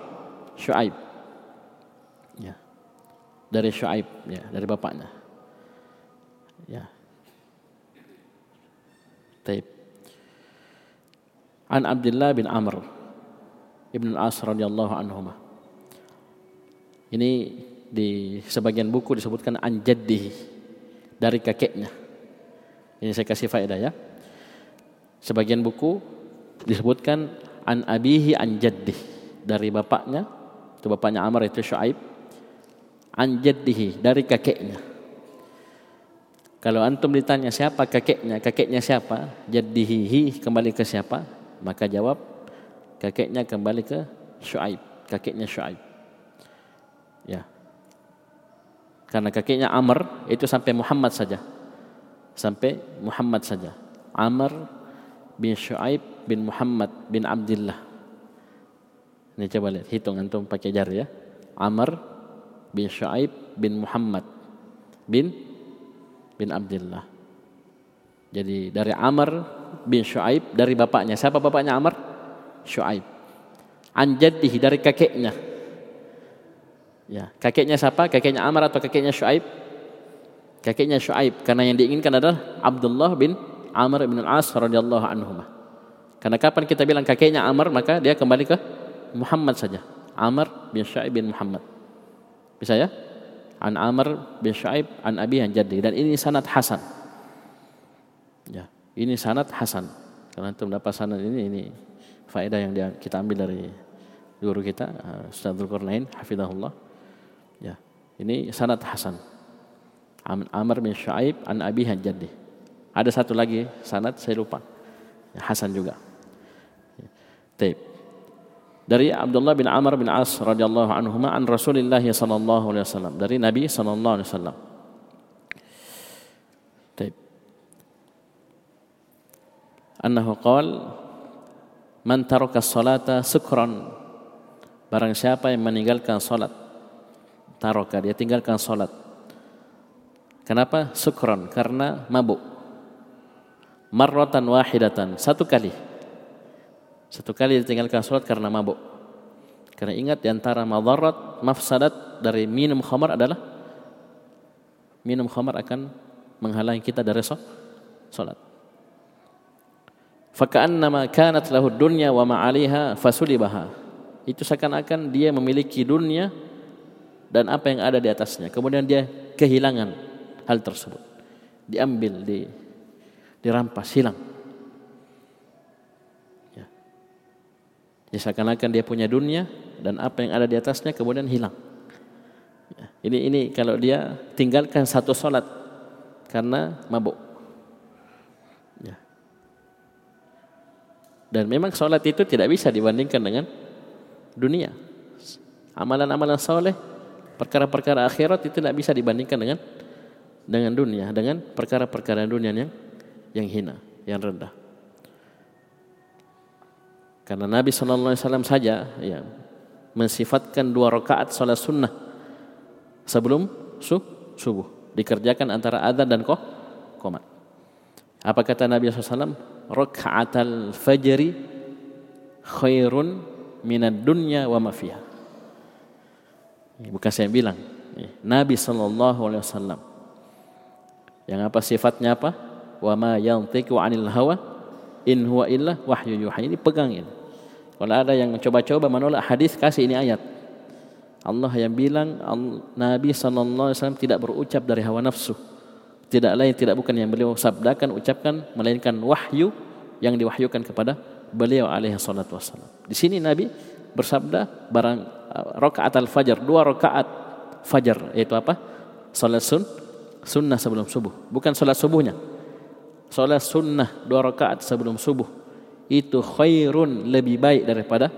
Syu'aib. Ya. Dari Syu'aib, ya, dari bapaknya. Ya. Taib. An Abdullah bin Amr Ibn As radhiyallahu anhu. Ini di sebagian buku disebutkan anjaddihi dari kakeknya. Ini saya kasih faedah ya. Sebagian buku disebutkan an abihi an dari bapaknya itu bapaknya Amr itu Shu'aib an dari kakeknya. Kalau antum ditanya siapa kakeknya, kakeknya siapa? Jaddihi kembali ke siapa? Maka jawab kakeknya kembali ke Shu'aib, kakeknya Shu'aib. Ya. Karena kakeknya Amr itu sampai Muhammad saja. Sampai Muhammad saja. Amr bin Shu'aib bin Muhammad bin Abdullah. Ini coba lihat, hitung antum pakai jari ya. Amr bin Shu'aib bin Muhammad bin bin Abdullah. Jadi dari Amr bin Shu'aib dari bapaknya. Siapa bapaknya Amr? Shu'aib. Anjadihi dari kakeknya. Ya, kakeknya siapa? Kakeknya Amr atau kakeknya Shu'aib? Kakeknya Shu'aib karena yang diinginkan adalah Abdullah bin Amr bin Al-As radhiyallahu anhu. Karena kapan kita bilang kakeknya Amr maka dia kembali ke Muhammad saja. Amr bin Shu'aib bin Muhammad. Bisa ya? An Amr bin Shu'aib an Abi an Jaddi dan ini sanad hasan. Ya, ini sanad hasan. Karena antum dapat sanad ini ini faedah yang kita ambil dari guru kita Ustaz Dzulqarnain hafizahullah. Ya. Ini sanad hasan. Amr bin Shu'aib an Abi Jaddi. Ada satu lagi sanad saya lupa. Hasan juga. Ya. Dari Abdullah bin Amr bin As radhiyallahu anhuma an Rasulillah sallallahu alaihi wasallam. Dari Nabi sallallahu alaihi wasallam. Taib. Annahu qala man taraka salata sukran Barang siapa yang meninggalkan salat taroka dia tinggalkan salat. Kenapa? Sukron karena mabuk. Marratan wahidatan satu kali. Satu kali ditinggalkan salat karena mabuk. Karena ingat di antara madarat, mafsadat dari minum khamar adalah minum khamar akan menghalangi kita dari salat. Faka'annama kanat lahu dunya wa ma'aliha fasulibaha itu seakan-akan dia memiliki dunia dan apa yang ada di atasnya. Kemudian dia kehilangan hal tersebut. Diambil, di, dirampas, hilang. Ya. ya seakan-akan dia punya dunia dan apa yang ada di atasnya kemudian hilang. Ya. Ini ini kalau dia tinggalkan satu solat karena mabuk. Ya. Dan memang solat itu tidak bisa dibandingkan dengan dunia. Amalan-amalan soleh, perkara-perkara akhirat itu tidak bisa dibandingkan dengan dengan dunia, dengan perkara-perkara dunia yang yang hina, yang rendah. Karena Nabi Shallallahu Alaihi Wasallam saja ya, mensifatkan dua rakaat salat sunnah sebelum su subuh dikerjakan antara adzan dan koh komat. Apa kata Nabi SAW? Rakaatal fajri khairun minad dunya wa ma fiha. Bukan saya bilang. Nabi sallallahu alaihi wasallam. Yang apa sifatnya apa? Wa ma yantiqu 'anil hawa in huwa illa wahyu yuha. Ini pegang ini. Kalau ada yang coba-coba menolak hadis kasih ini ayat. Allah yang bilang Nabi sallallahu alaihi wasallam tidak berucap dari hawa nafsu. Tidak lain tidak bukan yang beliau sabdakan ucapkan melainkan wahyu yang diwahyukan kepada beliau alaihi salatu wassalam. Di sini Nabi bersabda barang uh, rakaat al-fajr, dua rakaat fajar yaitu apa? Salat sun sunnah sebelum subuh, bukan salat subuhnya. Salat sunnah dua rakaat sebelum subuh itu khairun lebih baik daripada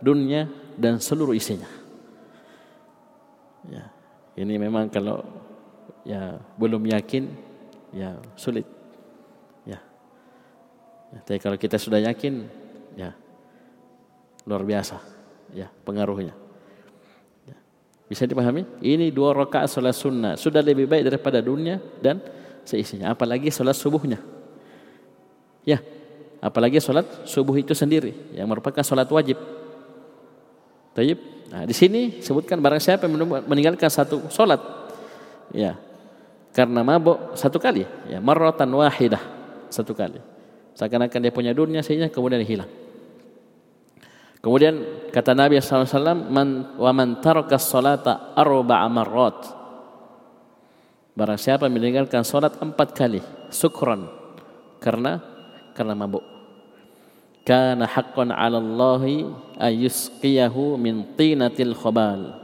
dunia dan seluruh isinya. Ya, ini memang kalau ya belum yakin ya sulit. Ya, tapi kalau kita sudah yakin, ya luar biasa, ya pengaruhnya. Bisa dipahami? Ini dua rakaat salat sunnah sudah lebih baik daripada dunia dan seisinya. Apalagi salat subuhnya. Ya, apalagi salat subuh itu sendiri yang merupakan salat wajib. Tayyib. Nah, di sini sebutkan barang siapa yang meninggalkan satu salat ya karena mabuk satu kali ya marratan wahidah satu kali Seakan-akan dia punya dunia sehingga kemudian hilang. Kemudian kata Nabi SAW, man, wa man taraka salata arba'a marrat. Barang siapa meninggalkan salat empat kali, sukran, karena karena mabuk. Kana haqqan 'ala Allah ayusqiyahu min tinatil khabal.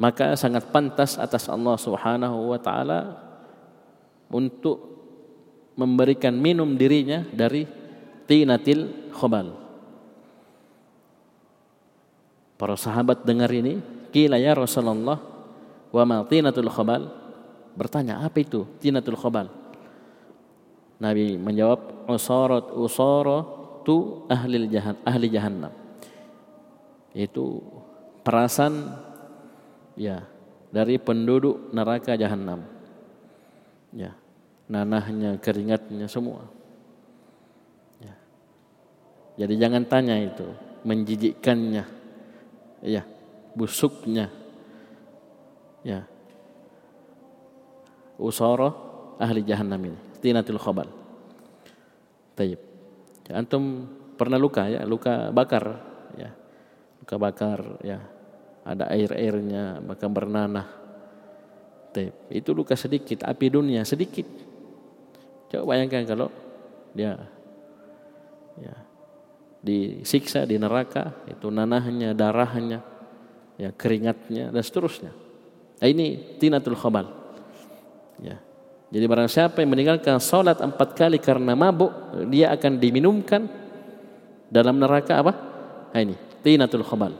Maka sangat pantas atas Allah Subhanahu wa taala untuk memberikan minum dirinya dari tinatil khobal. Para sahabat dengar ini, kila ya Rasulullah, wa ma tinatul khobal? Bertanya, apa itu tinatul khobal? Nabi menjawab, usarat usaratu ahli jahan, ahli jahannam. Itu perasan ya dari penduduk neraka jahanam. Ya nanahnya, keringatnya semua. Ya. Jadi jangan tanya itu, menjijikkannya, ya, busuknya, ya. Usara ahli jahannam ini, tinatul khabal. Tayyib. Ya, antum pernah luka ya, luka bakar, ya. Luka bakar, ya. Ada air-airnya, maka bernanah. Tayyib. Itu luka sedikit, api dunia sedikit. Coba bayangkan kalau dia ya, disiksa di neraka, itu nanahnya, darahnya, ya keringatnya dan seterusnya. Nah, ini tinatul khabal. Ya. Jadi barang siapa yang meninggalkan sholat empat kali karena mabuk, dia akan diminumkan dalam neraka apa? Nah, ini tinatul khabal.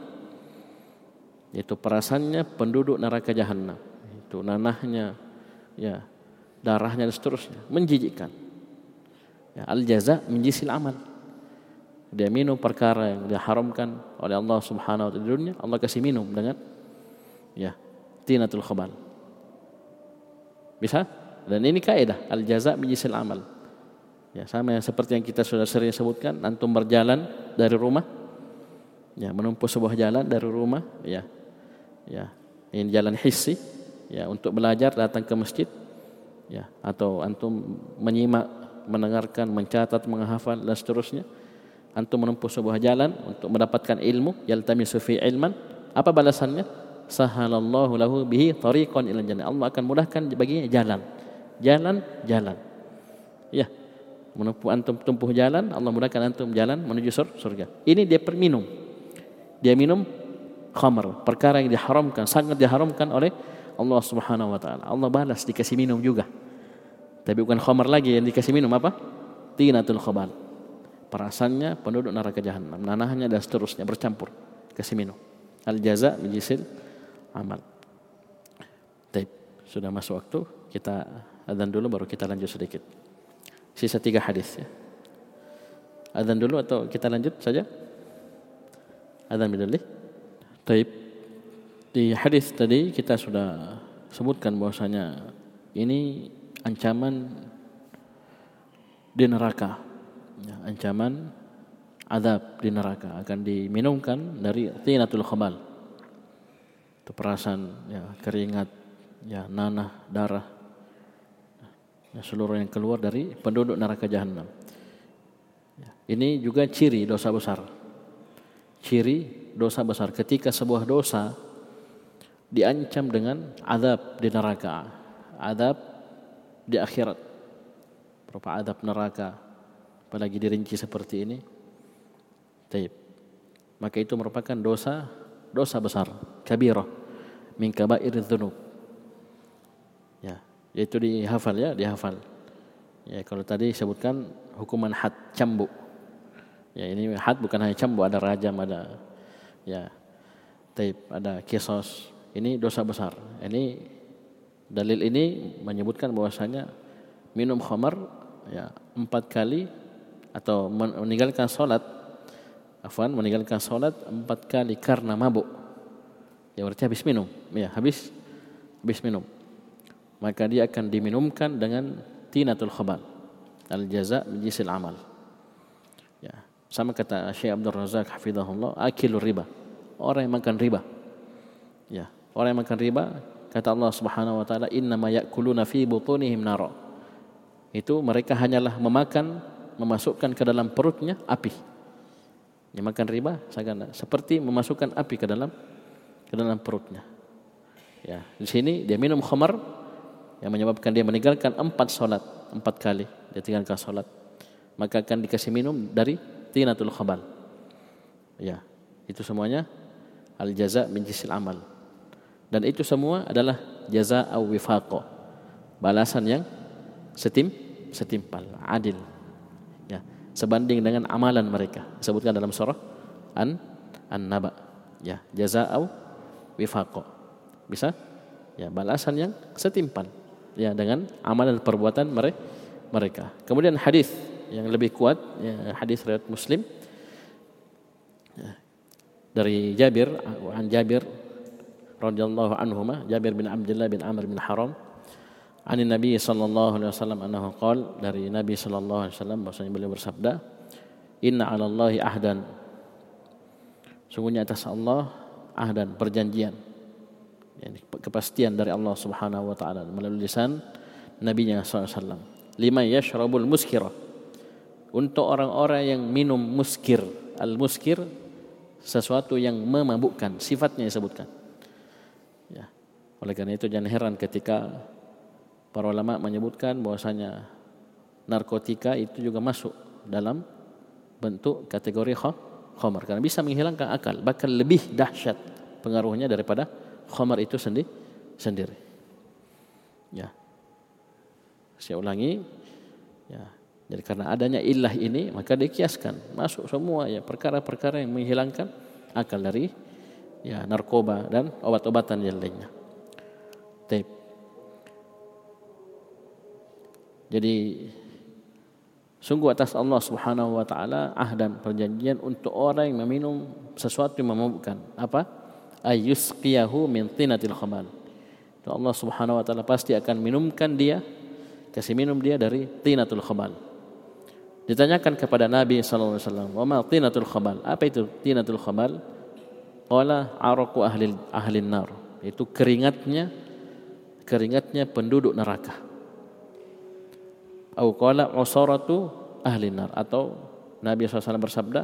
Itu perasannya penduduk neraka jahanam. Itu nanahnya, ya darahnya dan seterusnya menjijikkan ya, al jaza menjisil amal dia minum perkara yang diharamkan oleh Allah Subhanahu wa taala di Allah kasih minum dengan ya, tinatul khabal. Bisa? Dan ini kaidah al jaza min amal. Ya, sama yang seperti yang kita sudah sering sebutkan, antum berjalan dari rumah ya menempuh sebuah jalan dari rumah ya ya ini jalan hissi ya untuk belajar datang ke masjid ya atau antum menyimak mendengarkan mencatat menghafal dan seterusnya antum menempuh sebuah jalan untuk mendapatkan ilmu yaltamisu fi ilman. Apa balasannya? Sahalallahu lahu bihi tariqan ila jannah. Allah akan mudahkan baginya jalan. Jalan jalan. Ya menempuh antum tempuh jalan Allah mudahkan antum jalan menuju surga. Ini dia perminum. Dia minum khamr perkara yang diharamkan sangat diharamkan oleh Allah Subhanahu wa taala. Allah balas dikasih minum juga. Tapi bukan khamr lagi yang dikasih minum apa? Tinatul khabal perasannya penduduk neraka jahanam, nanahnya dan seterusnya bercampur kasih minum. Al jaza mijisil amal. Taib. Sudah masuk waktu, kita adzan dulu baru kita lanjut sedikit. Sisa tiga hadis ya. Adzan dulu atau kita lanjut saja? Adzan dulu. Taib. Di hadis tadi kita sudah sebutkan bahwasanya ini ancaman di neraka ya, ancaman azab di neraka akan diminumkan dari tinatul khamal. Itu perasaan ya keringat ya nanah darah ya, seluruh yang keluar dari penduduk neraka jahanam ya, ini juga ciri dosa besar. Ciri dosa besar. Ketika sebuah dosa diancam dengan azab di neraka azab di akhirat berupa azab neraka apalagi dirinci seperti ini. Taib. maka itu merupakan dosa dosa besar kabirah min kabair dzunub. Ya yaitu dihafal ya dihafal. Ya kalau tadi sebutkan hukuman had cambuk ya ini had bukan hanya cambuk ada rajam ada ya taib ada kisos. Ini dosa besar. Ini dalil ini menyebutkan bahwasanya minum khamar ya empat kali atau meninggalkan solat afwan meninggalkan solat empat kali karena mabuk. Ya berarti habis minum. Ya habis habis minum. Maka dia akan diminumkan dengan tinatul khabal al jaza jisil amal. Ya sama kata Syekh Abdul Razak hafizahullah akilur riba. Orang yang makan riba. Ya orang yang makan riba kata Allah Subhanahu wa taala inna ma ya'kuluna fi butunihim nar itu mereka hanyalah memakan memasukkan ke dalam perutnya api. Yang makan riba seperti memasukkan api ke dalam ke dalam perutnya. Ya, di sini dia minum khamar yang menyebabkan dia meninggalkan empat solat empat kali dia tinggalkan solat maka akan dikasih minum dari tinatul khabal. Ya, itu semuanya al jaza min jisil amal. Dan itu semua adalah jaza au wifaqo. Balasan yang setim setimpal, adil sebanding dengan amalan mereka. Disebutkan dalam surah An An-Naba. Ya, jazaa'u wifaqo. Bisa? Ya, balasan yang setimpal ya dengan amalan perbuatan mereka. Kemudian hadis yang lebih kuat ya, hadis riwayat Muslim ya, dari Jabir an Jabir radhiyallahu anhu Jabir bin Abdullah bin Amr bin Haram Ani Nabi sallallahu alaihi wasallam annahu qol dari Nabi sallallahu alaihi wasallam bahwasanya beliau bersabda Inna 'ala Allahi ahdan. Sungguhnya atas Allah ahdan perjanjian. Yani kepastian dari Allah Subhanahu wa taala. Melalui lisan Nabi-Nya sallallahu alaihi wasallam. Lima yashrabul muskira. Untuk orang-orang yang minum muskir. Al muskir sesuatu yang memabukkan. Sifatnya disebutkan. Ya. Oleh karena itu jangan heran ketika Para ulama menyebutkan bahwasanya narkotika itu juga masuk dalam bentuk kategori khamar karena bisa menghilangkan akal bahkan lebih dahsyat pengaruhnya daripada khamar itu sendiri sendiri. Ya. Saya ulangi ya. Jadi karena adanya ilah ini maka dikiaskan masuk semua ya perkara-perkara yang menghilangkan akal dari ya narkoba dan obat-obatan yang lainnya. Jadi Sungguh atas Allah Subhanahu wa taala ahdan perjanjian untuk orang yang meminum sesuatu yang memabukkan. Apa? Ayusqiyahu min tinatil khamal. Allah Subhanahu wa taala pasti akan minumkan dia kasih minum dia dari tinatul khamal. Ditanyakan kepada Nabi sallallahu alaihi wasallam, "Wa ma tinatul khamal?" Apa itu tinatul khamal? Qala araqu ahli ahli nar. Itu keringatnya keringatnya penduduk neraka au qala usaratu ahli nar. Atau Nabi SAW bersabda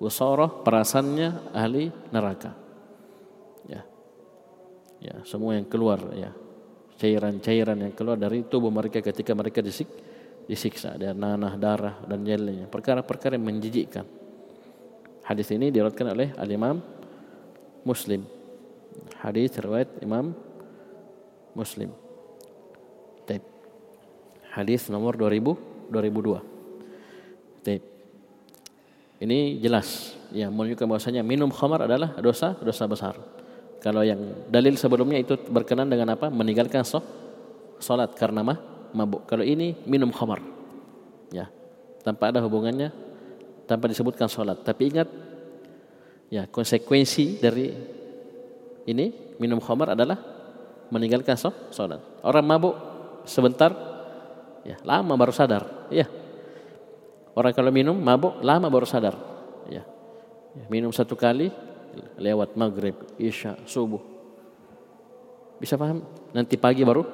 usarah perasannya ahli neraka. Ya. Ya semua yang keluar ya. Cairan-cairan yang keluar dari tubuh mereka ketika mereka disik disiksa. Dan nanah darah dan lainnya perkara-perkara yang menjijikkan. Hadis ini diriwayatkan oleh al Imam Muslim. Hadis riwayat Imam Muslim hadis nomor 2000 2002. Taip. Ini jelas ya menunjukkan bahwasanya minum khamar adalah dosa dosa besar. Kalau yang dalil sebelumnya itu berkenan dengan apa? Meninggalkan so, salat karena mah mabuk. Kalau ini minum khamar. Ya. Tanpa ada hubungannya tanpa disebutkan salat. Tapi ingat ya konsekuensi dari ini minum khamar adalah meninggalkan so, salat. Orang mabuk sebentar ya lama baru sadar. Ya orang kalau minum mabuk lama baru sadar. Ya, ya minum satu kali lewat maghrib isya subuh. Bisa paham? Nanti pagi baru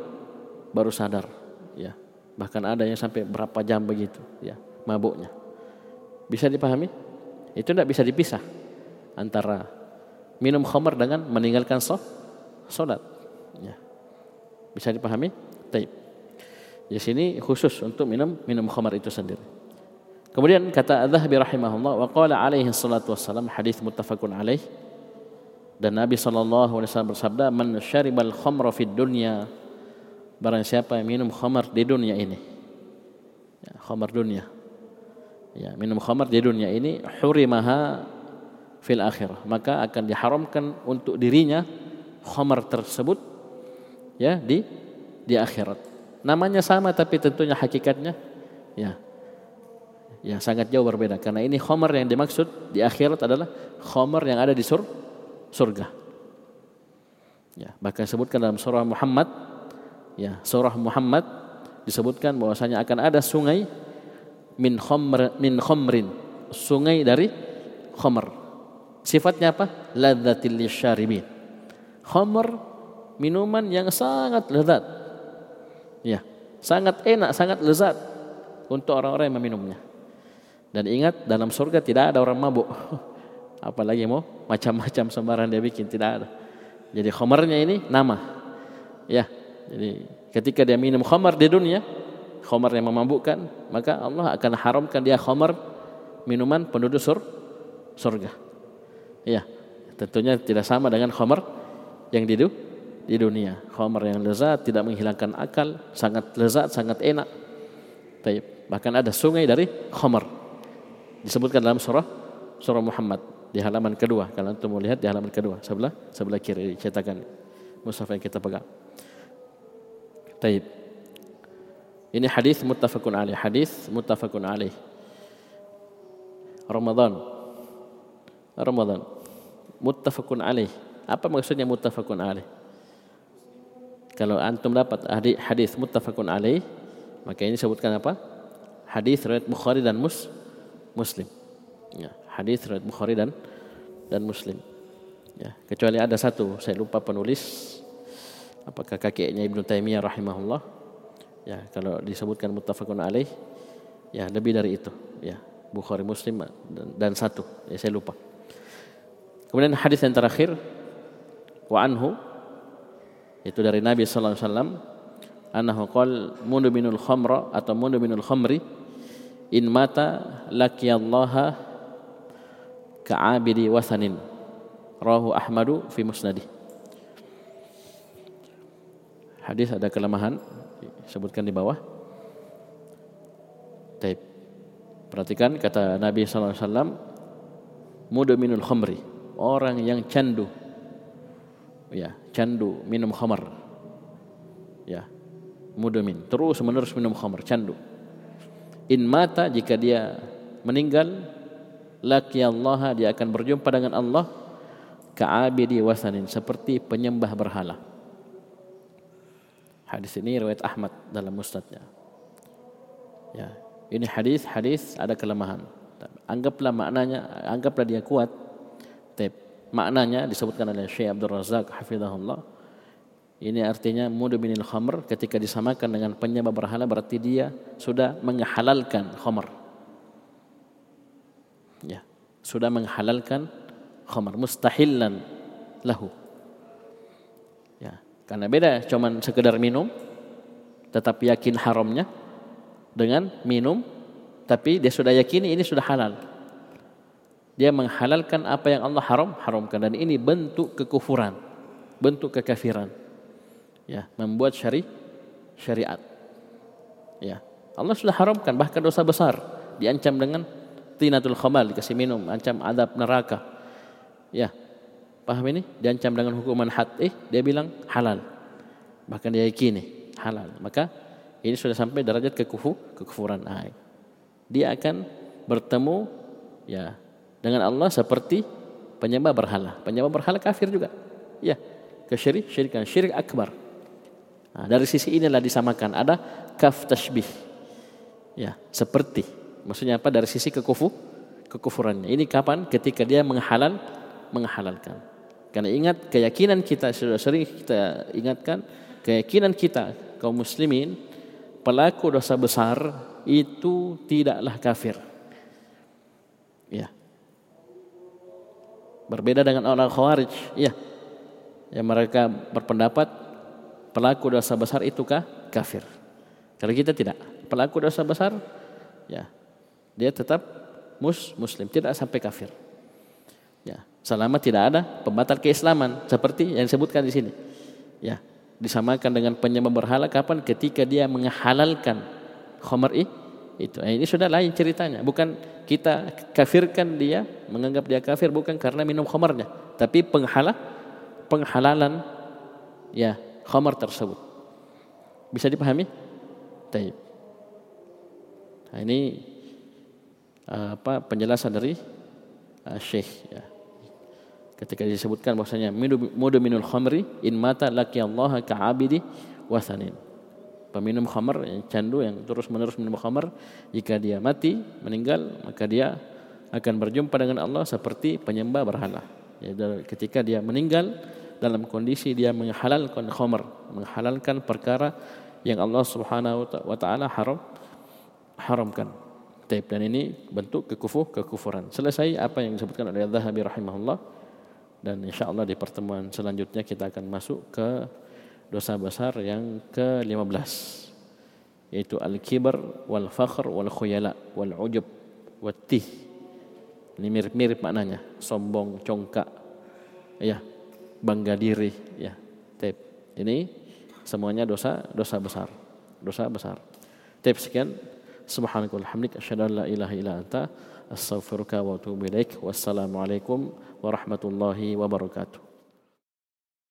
baru sadar. Ya. Bahkan ada yang sampai berapa jam begitu ya mabuknya. Bisa dipahami? Itu tidak bisa dipisah antara minum khamar dengan meninggalkan sholat ya. Bisa dipahami? Taib. Di sini khusus untuk minum minum khamar itu sendiri. Kemudian kata Az-Zahabi rahimahullah wa qala alaihi salatu wassalam hadis muttafaqun alaih. Dan Nabi sallallahu alaihi wasallam bersabda man syaribal khamra fid dunya barang siapa yang minum khamar di dunia ini. Ya, khamar dunia. Ya minum khamar di dunia ini hurimaha fil akhirah. Maka akan diharamkan untuk dirinya khamar tersebut ya di di akhirat Namanya sama tapi tentunya hakikatnya ya ya sangat jauh berbeda karena ini khomer yang dimaksud di akhirat adalah khomer yang ada di sur surga. Ya, bahkan sebutkan dalam surah Muhammad ya, surah Muhammad disebutkan bahwasanya akan ada sungai min khomr min khomrin, sungai dari khomer. Sifatnya apa? Ladzatil lisyaribin. Khomer minuman yang sangat lezat Ya, sangat enak, sangat lezat untuk orang-orang yang meminumnya. Dan ingat dalam surga tidak ada orang mabuk. (laughs) Apalagi mau macam-macam sembarang dia bikin tidak ada. Jadi khamarnya ini nama. Ya, jadi ketika dia minum khamar di dunia, khamar yang memabukkan, maka Allah akan haramkan dia khamar minuman penduduk sur surga. Ya, tentunya tidak sama dengan khamar yang di di dunia. Khamar yang lezat tidak menghilangkan akal, sangat lezat, sangat enak. Bahkan ada sungai dari khamar. Disebutkan dalam surah surah Muhammad di halaman kedua. Kalau antum mau lihat di halaman kedua, sebelah sebelah kiri cetakan mushaf yang kita pegang. Taib. Ini hadis muttafaqun alaih. Hadis muttafaqun alaih. Ramadan. Ramadan. Muttafaqun alaih. Apa maksudnya muttafaqun alaih? Kalau antum dapat hadis muttafaqun alaih, maka ini sebutkan apa? Hadis riwayat Bukhari dan Mus Muslim. Ya, hadis riwayat Bukhari dan dan Muslim. Ya, kecuali ada satu, saya lupa penulis apakah kakeknya Ibnu Taimiyah rahimahullah. Ya, kalau disebutkan muttafaqun alaih, ya lebih dari itu, ya. Bukhari Muslim dan, dan satu, ya saya lupa. Kemudian hadis yang terakhir wa anhu itu dari Nabi sallallahu alaihi wasallam. Annahu qol minul khamra atau minul khamri in mata laqiyallaha ka'abidi wasanin rahu Ahmadu fi musnadi hadis ada kelemahan sebutkan di bawah. Taib. Perhatikan kata Nabi sallallahu alaihi wasallam minul khamri orang yang candu. Ya candu minum khamar ya mudamin terus menerus minum khamar candu In mata jika dia meninggal laki Allah dia akan berjumpa dengan Allah ka'abidi wasanin seperti penyembah berhala. Hadis ini riwayat Ahmad dalam musnadnya. Ya, ini hadis hadis ada kelemahan. Anggaplah maknanya, anggaplah dia kuat. Tep. Maknanya disebutkan oleh Syekh Abdul Razak hafizahullah. Ini artinya mudminil khamr ketika disamakan dengan penyembah berhala berarti dia sudah menghalalkan khamr. Ya, sudah menghalalkan khamr mustahilan lahu. Karena beda cuman sekedar minum tetapi yakin haramnya dengan minum tapi dia sudah yakini ini sudah halal. Dia menghalalkan apa yang Allah haram haramkan dan ini bentuk kekufuran, bentuk kekafiran. Ya, membuat syari syariat. Ya. Allah sudah haramkan bahkan dosa besar diancam dengan tinatul khamal dikasih minum, ancam adab neraka. Ya, Paham ini? Diancam dengan hukuman had. Eh, dia bilang halal. Bahkan dia yakini halal. Maka ini sudah sampai derajat kekufu, kekufuran. Nah, dia akan bertemu ya dengan Allah seperti penyembah berhala. Penyembah berhala kafir juga. Ya, kesyirik, syirikan, syirik akbar. Nah, dari sisi inilah disamakan. Ada kaf tashbih. Ya, seperti. Maksudnya apa? Dari sisi kekufu, kekufurannya. Ini kapan? Ketika dia menghalal, menghalalkan. Karena ingat keyakinan kita sudah sering kita ingatkan keyakinan kita kaum muslimin pelaku dosa besar itu tidaklah kafir. Ya. Berbeda dengan orang Khawarij, ya. Yang mereka berpendapat pelaku dosa besar itukah kafir. Kalau kita tidak, pelaku dosa besar ya dia tetap mus muslim, tidak sampai kafir. Ya. Selama tidak ada pembatal keislaman seperti yang disebutkan di sini. Ya, disamakan dengan penyembah berhala kapan ketika dia menghalalkan khamar itu. Nah, ini sudah lain ceritanya. Bukan kita kafirkan dia, menganggap dia kafir bukan karena minum khamarnya, tapi penghala penghalalan ya khamar tersebut. Bisa dipahami? Taib. Nah, ini apa penjelasan dari uh, Syekh ya ketika disebutkan bahwasanya mudu minul khamri in mata laki Allah ka'abidi wasanin peminum khamr yang candu yang terus menerus minum khamr jika dia mati meninggal maka dia akan berjumpa dengan Allah seperti penyembah berhala. Ya, ketika dia meninggal dalam kondisi dia menghalalkan khamr menghalalkan perkara yang Allah Subhanahu wa taala haram haramkan. Dan ini bentuk kekufu kekufuran. Selesai apa yang disebutkan oleh Zahabi rahimahullah dan insya Allah di pertemuan selanjutnya kita akan masuk ke dosa besar yang ke-15 yaitu al-kibar wal fakhr wal khuyala wal ujub wat tih ini mirip-mirip maknanya. Sombong congkak ya bangga diri ya tep ini semuanya dosa dosa besar dosa besar. Tep sekian. Subhanakallahumma hamdika asyhadu an la ilaha illa anta astaghfiruka wa atubu ilaik. Wassalamu alaikum warahmatullahi wabarakatuh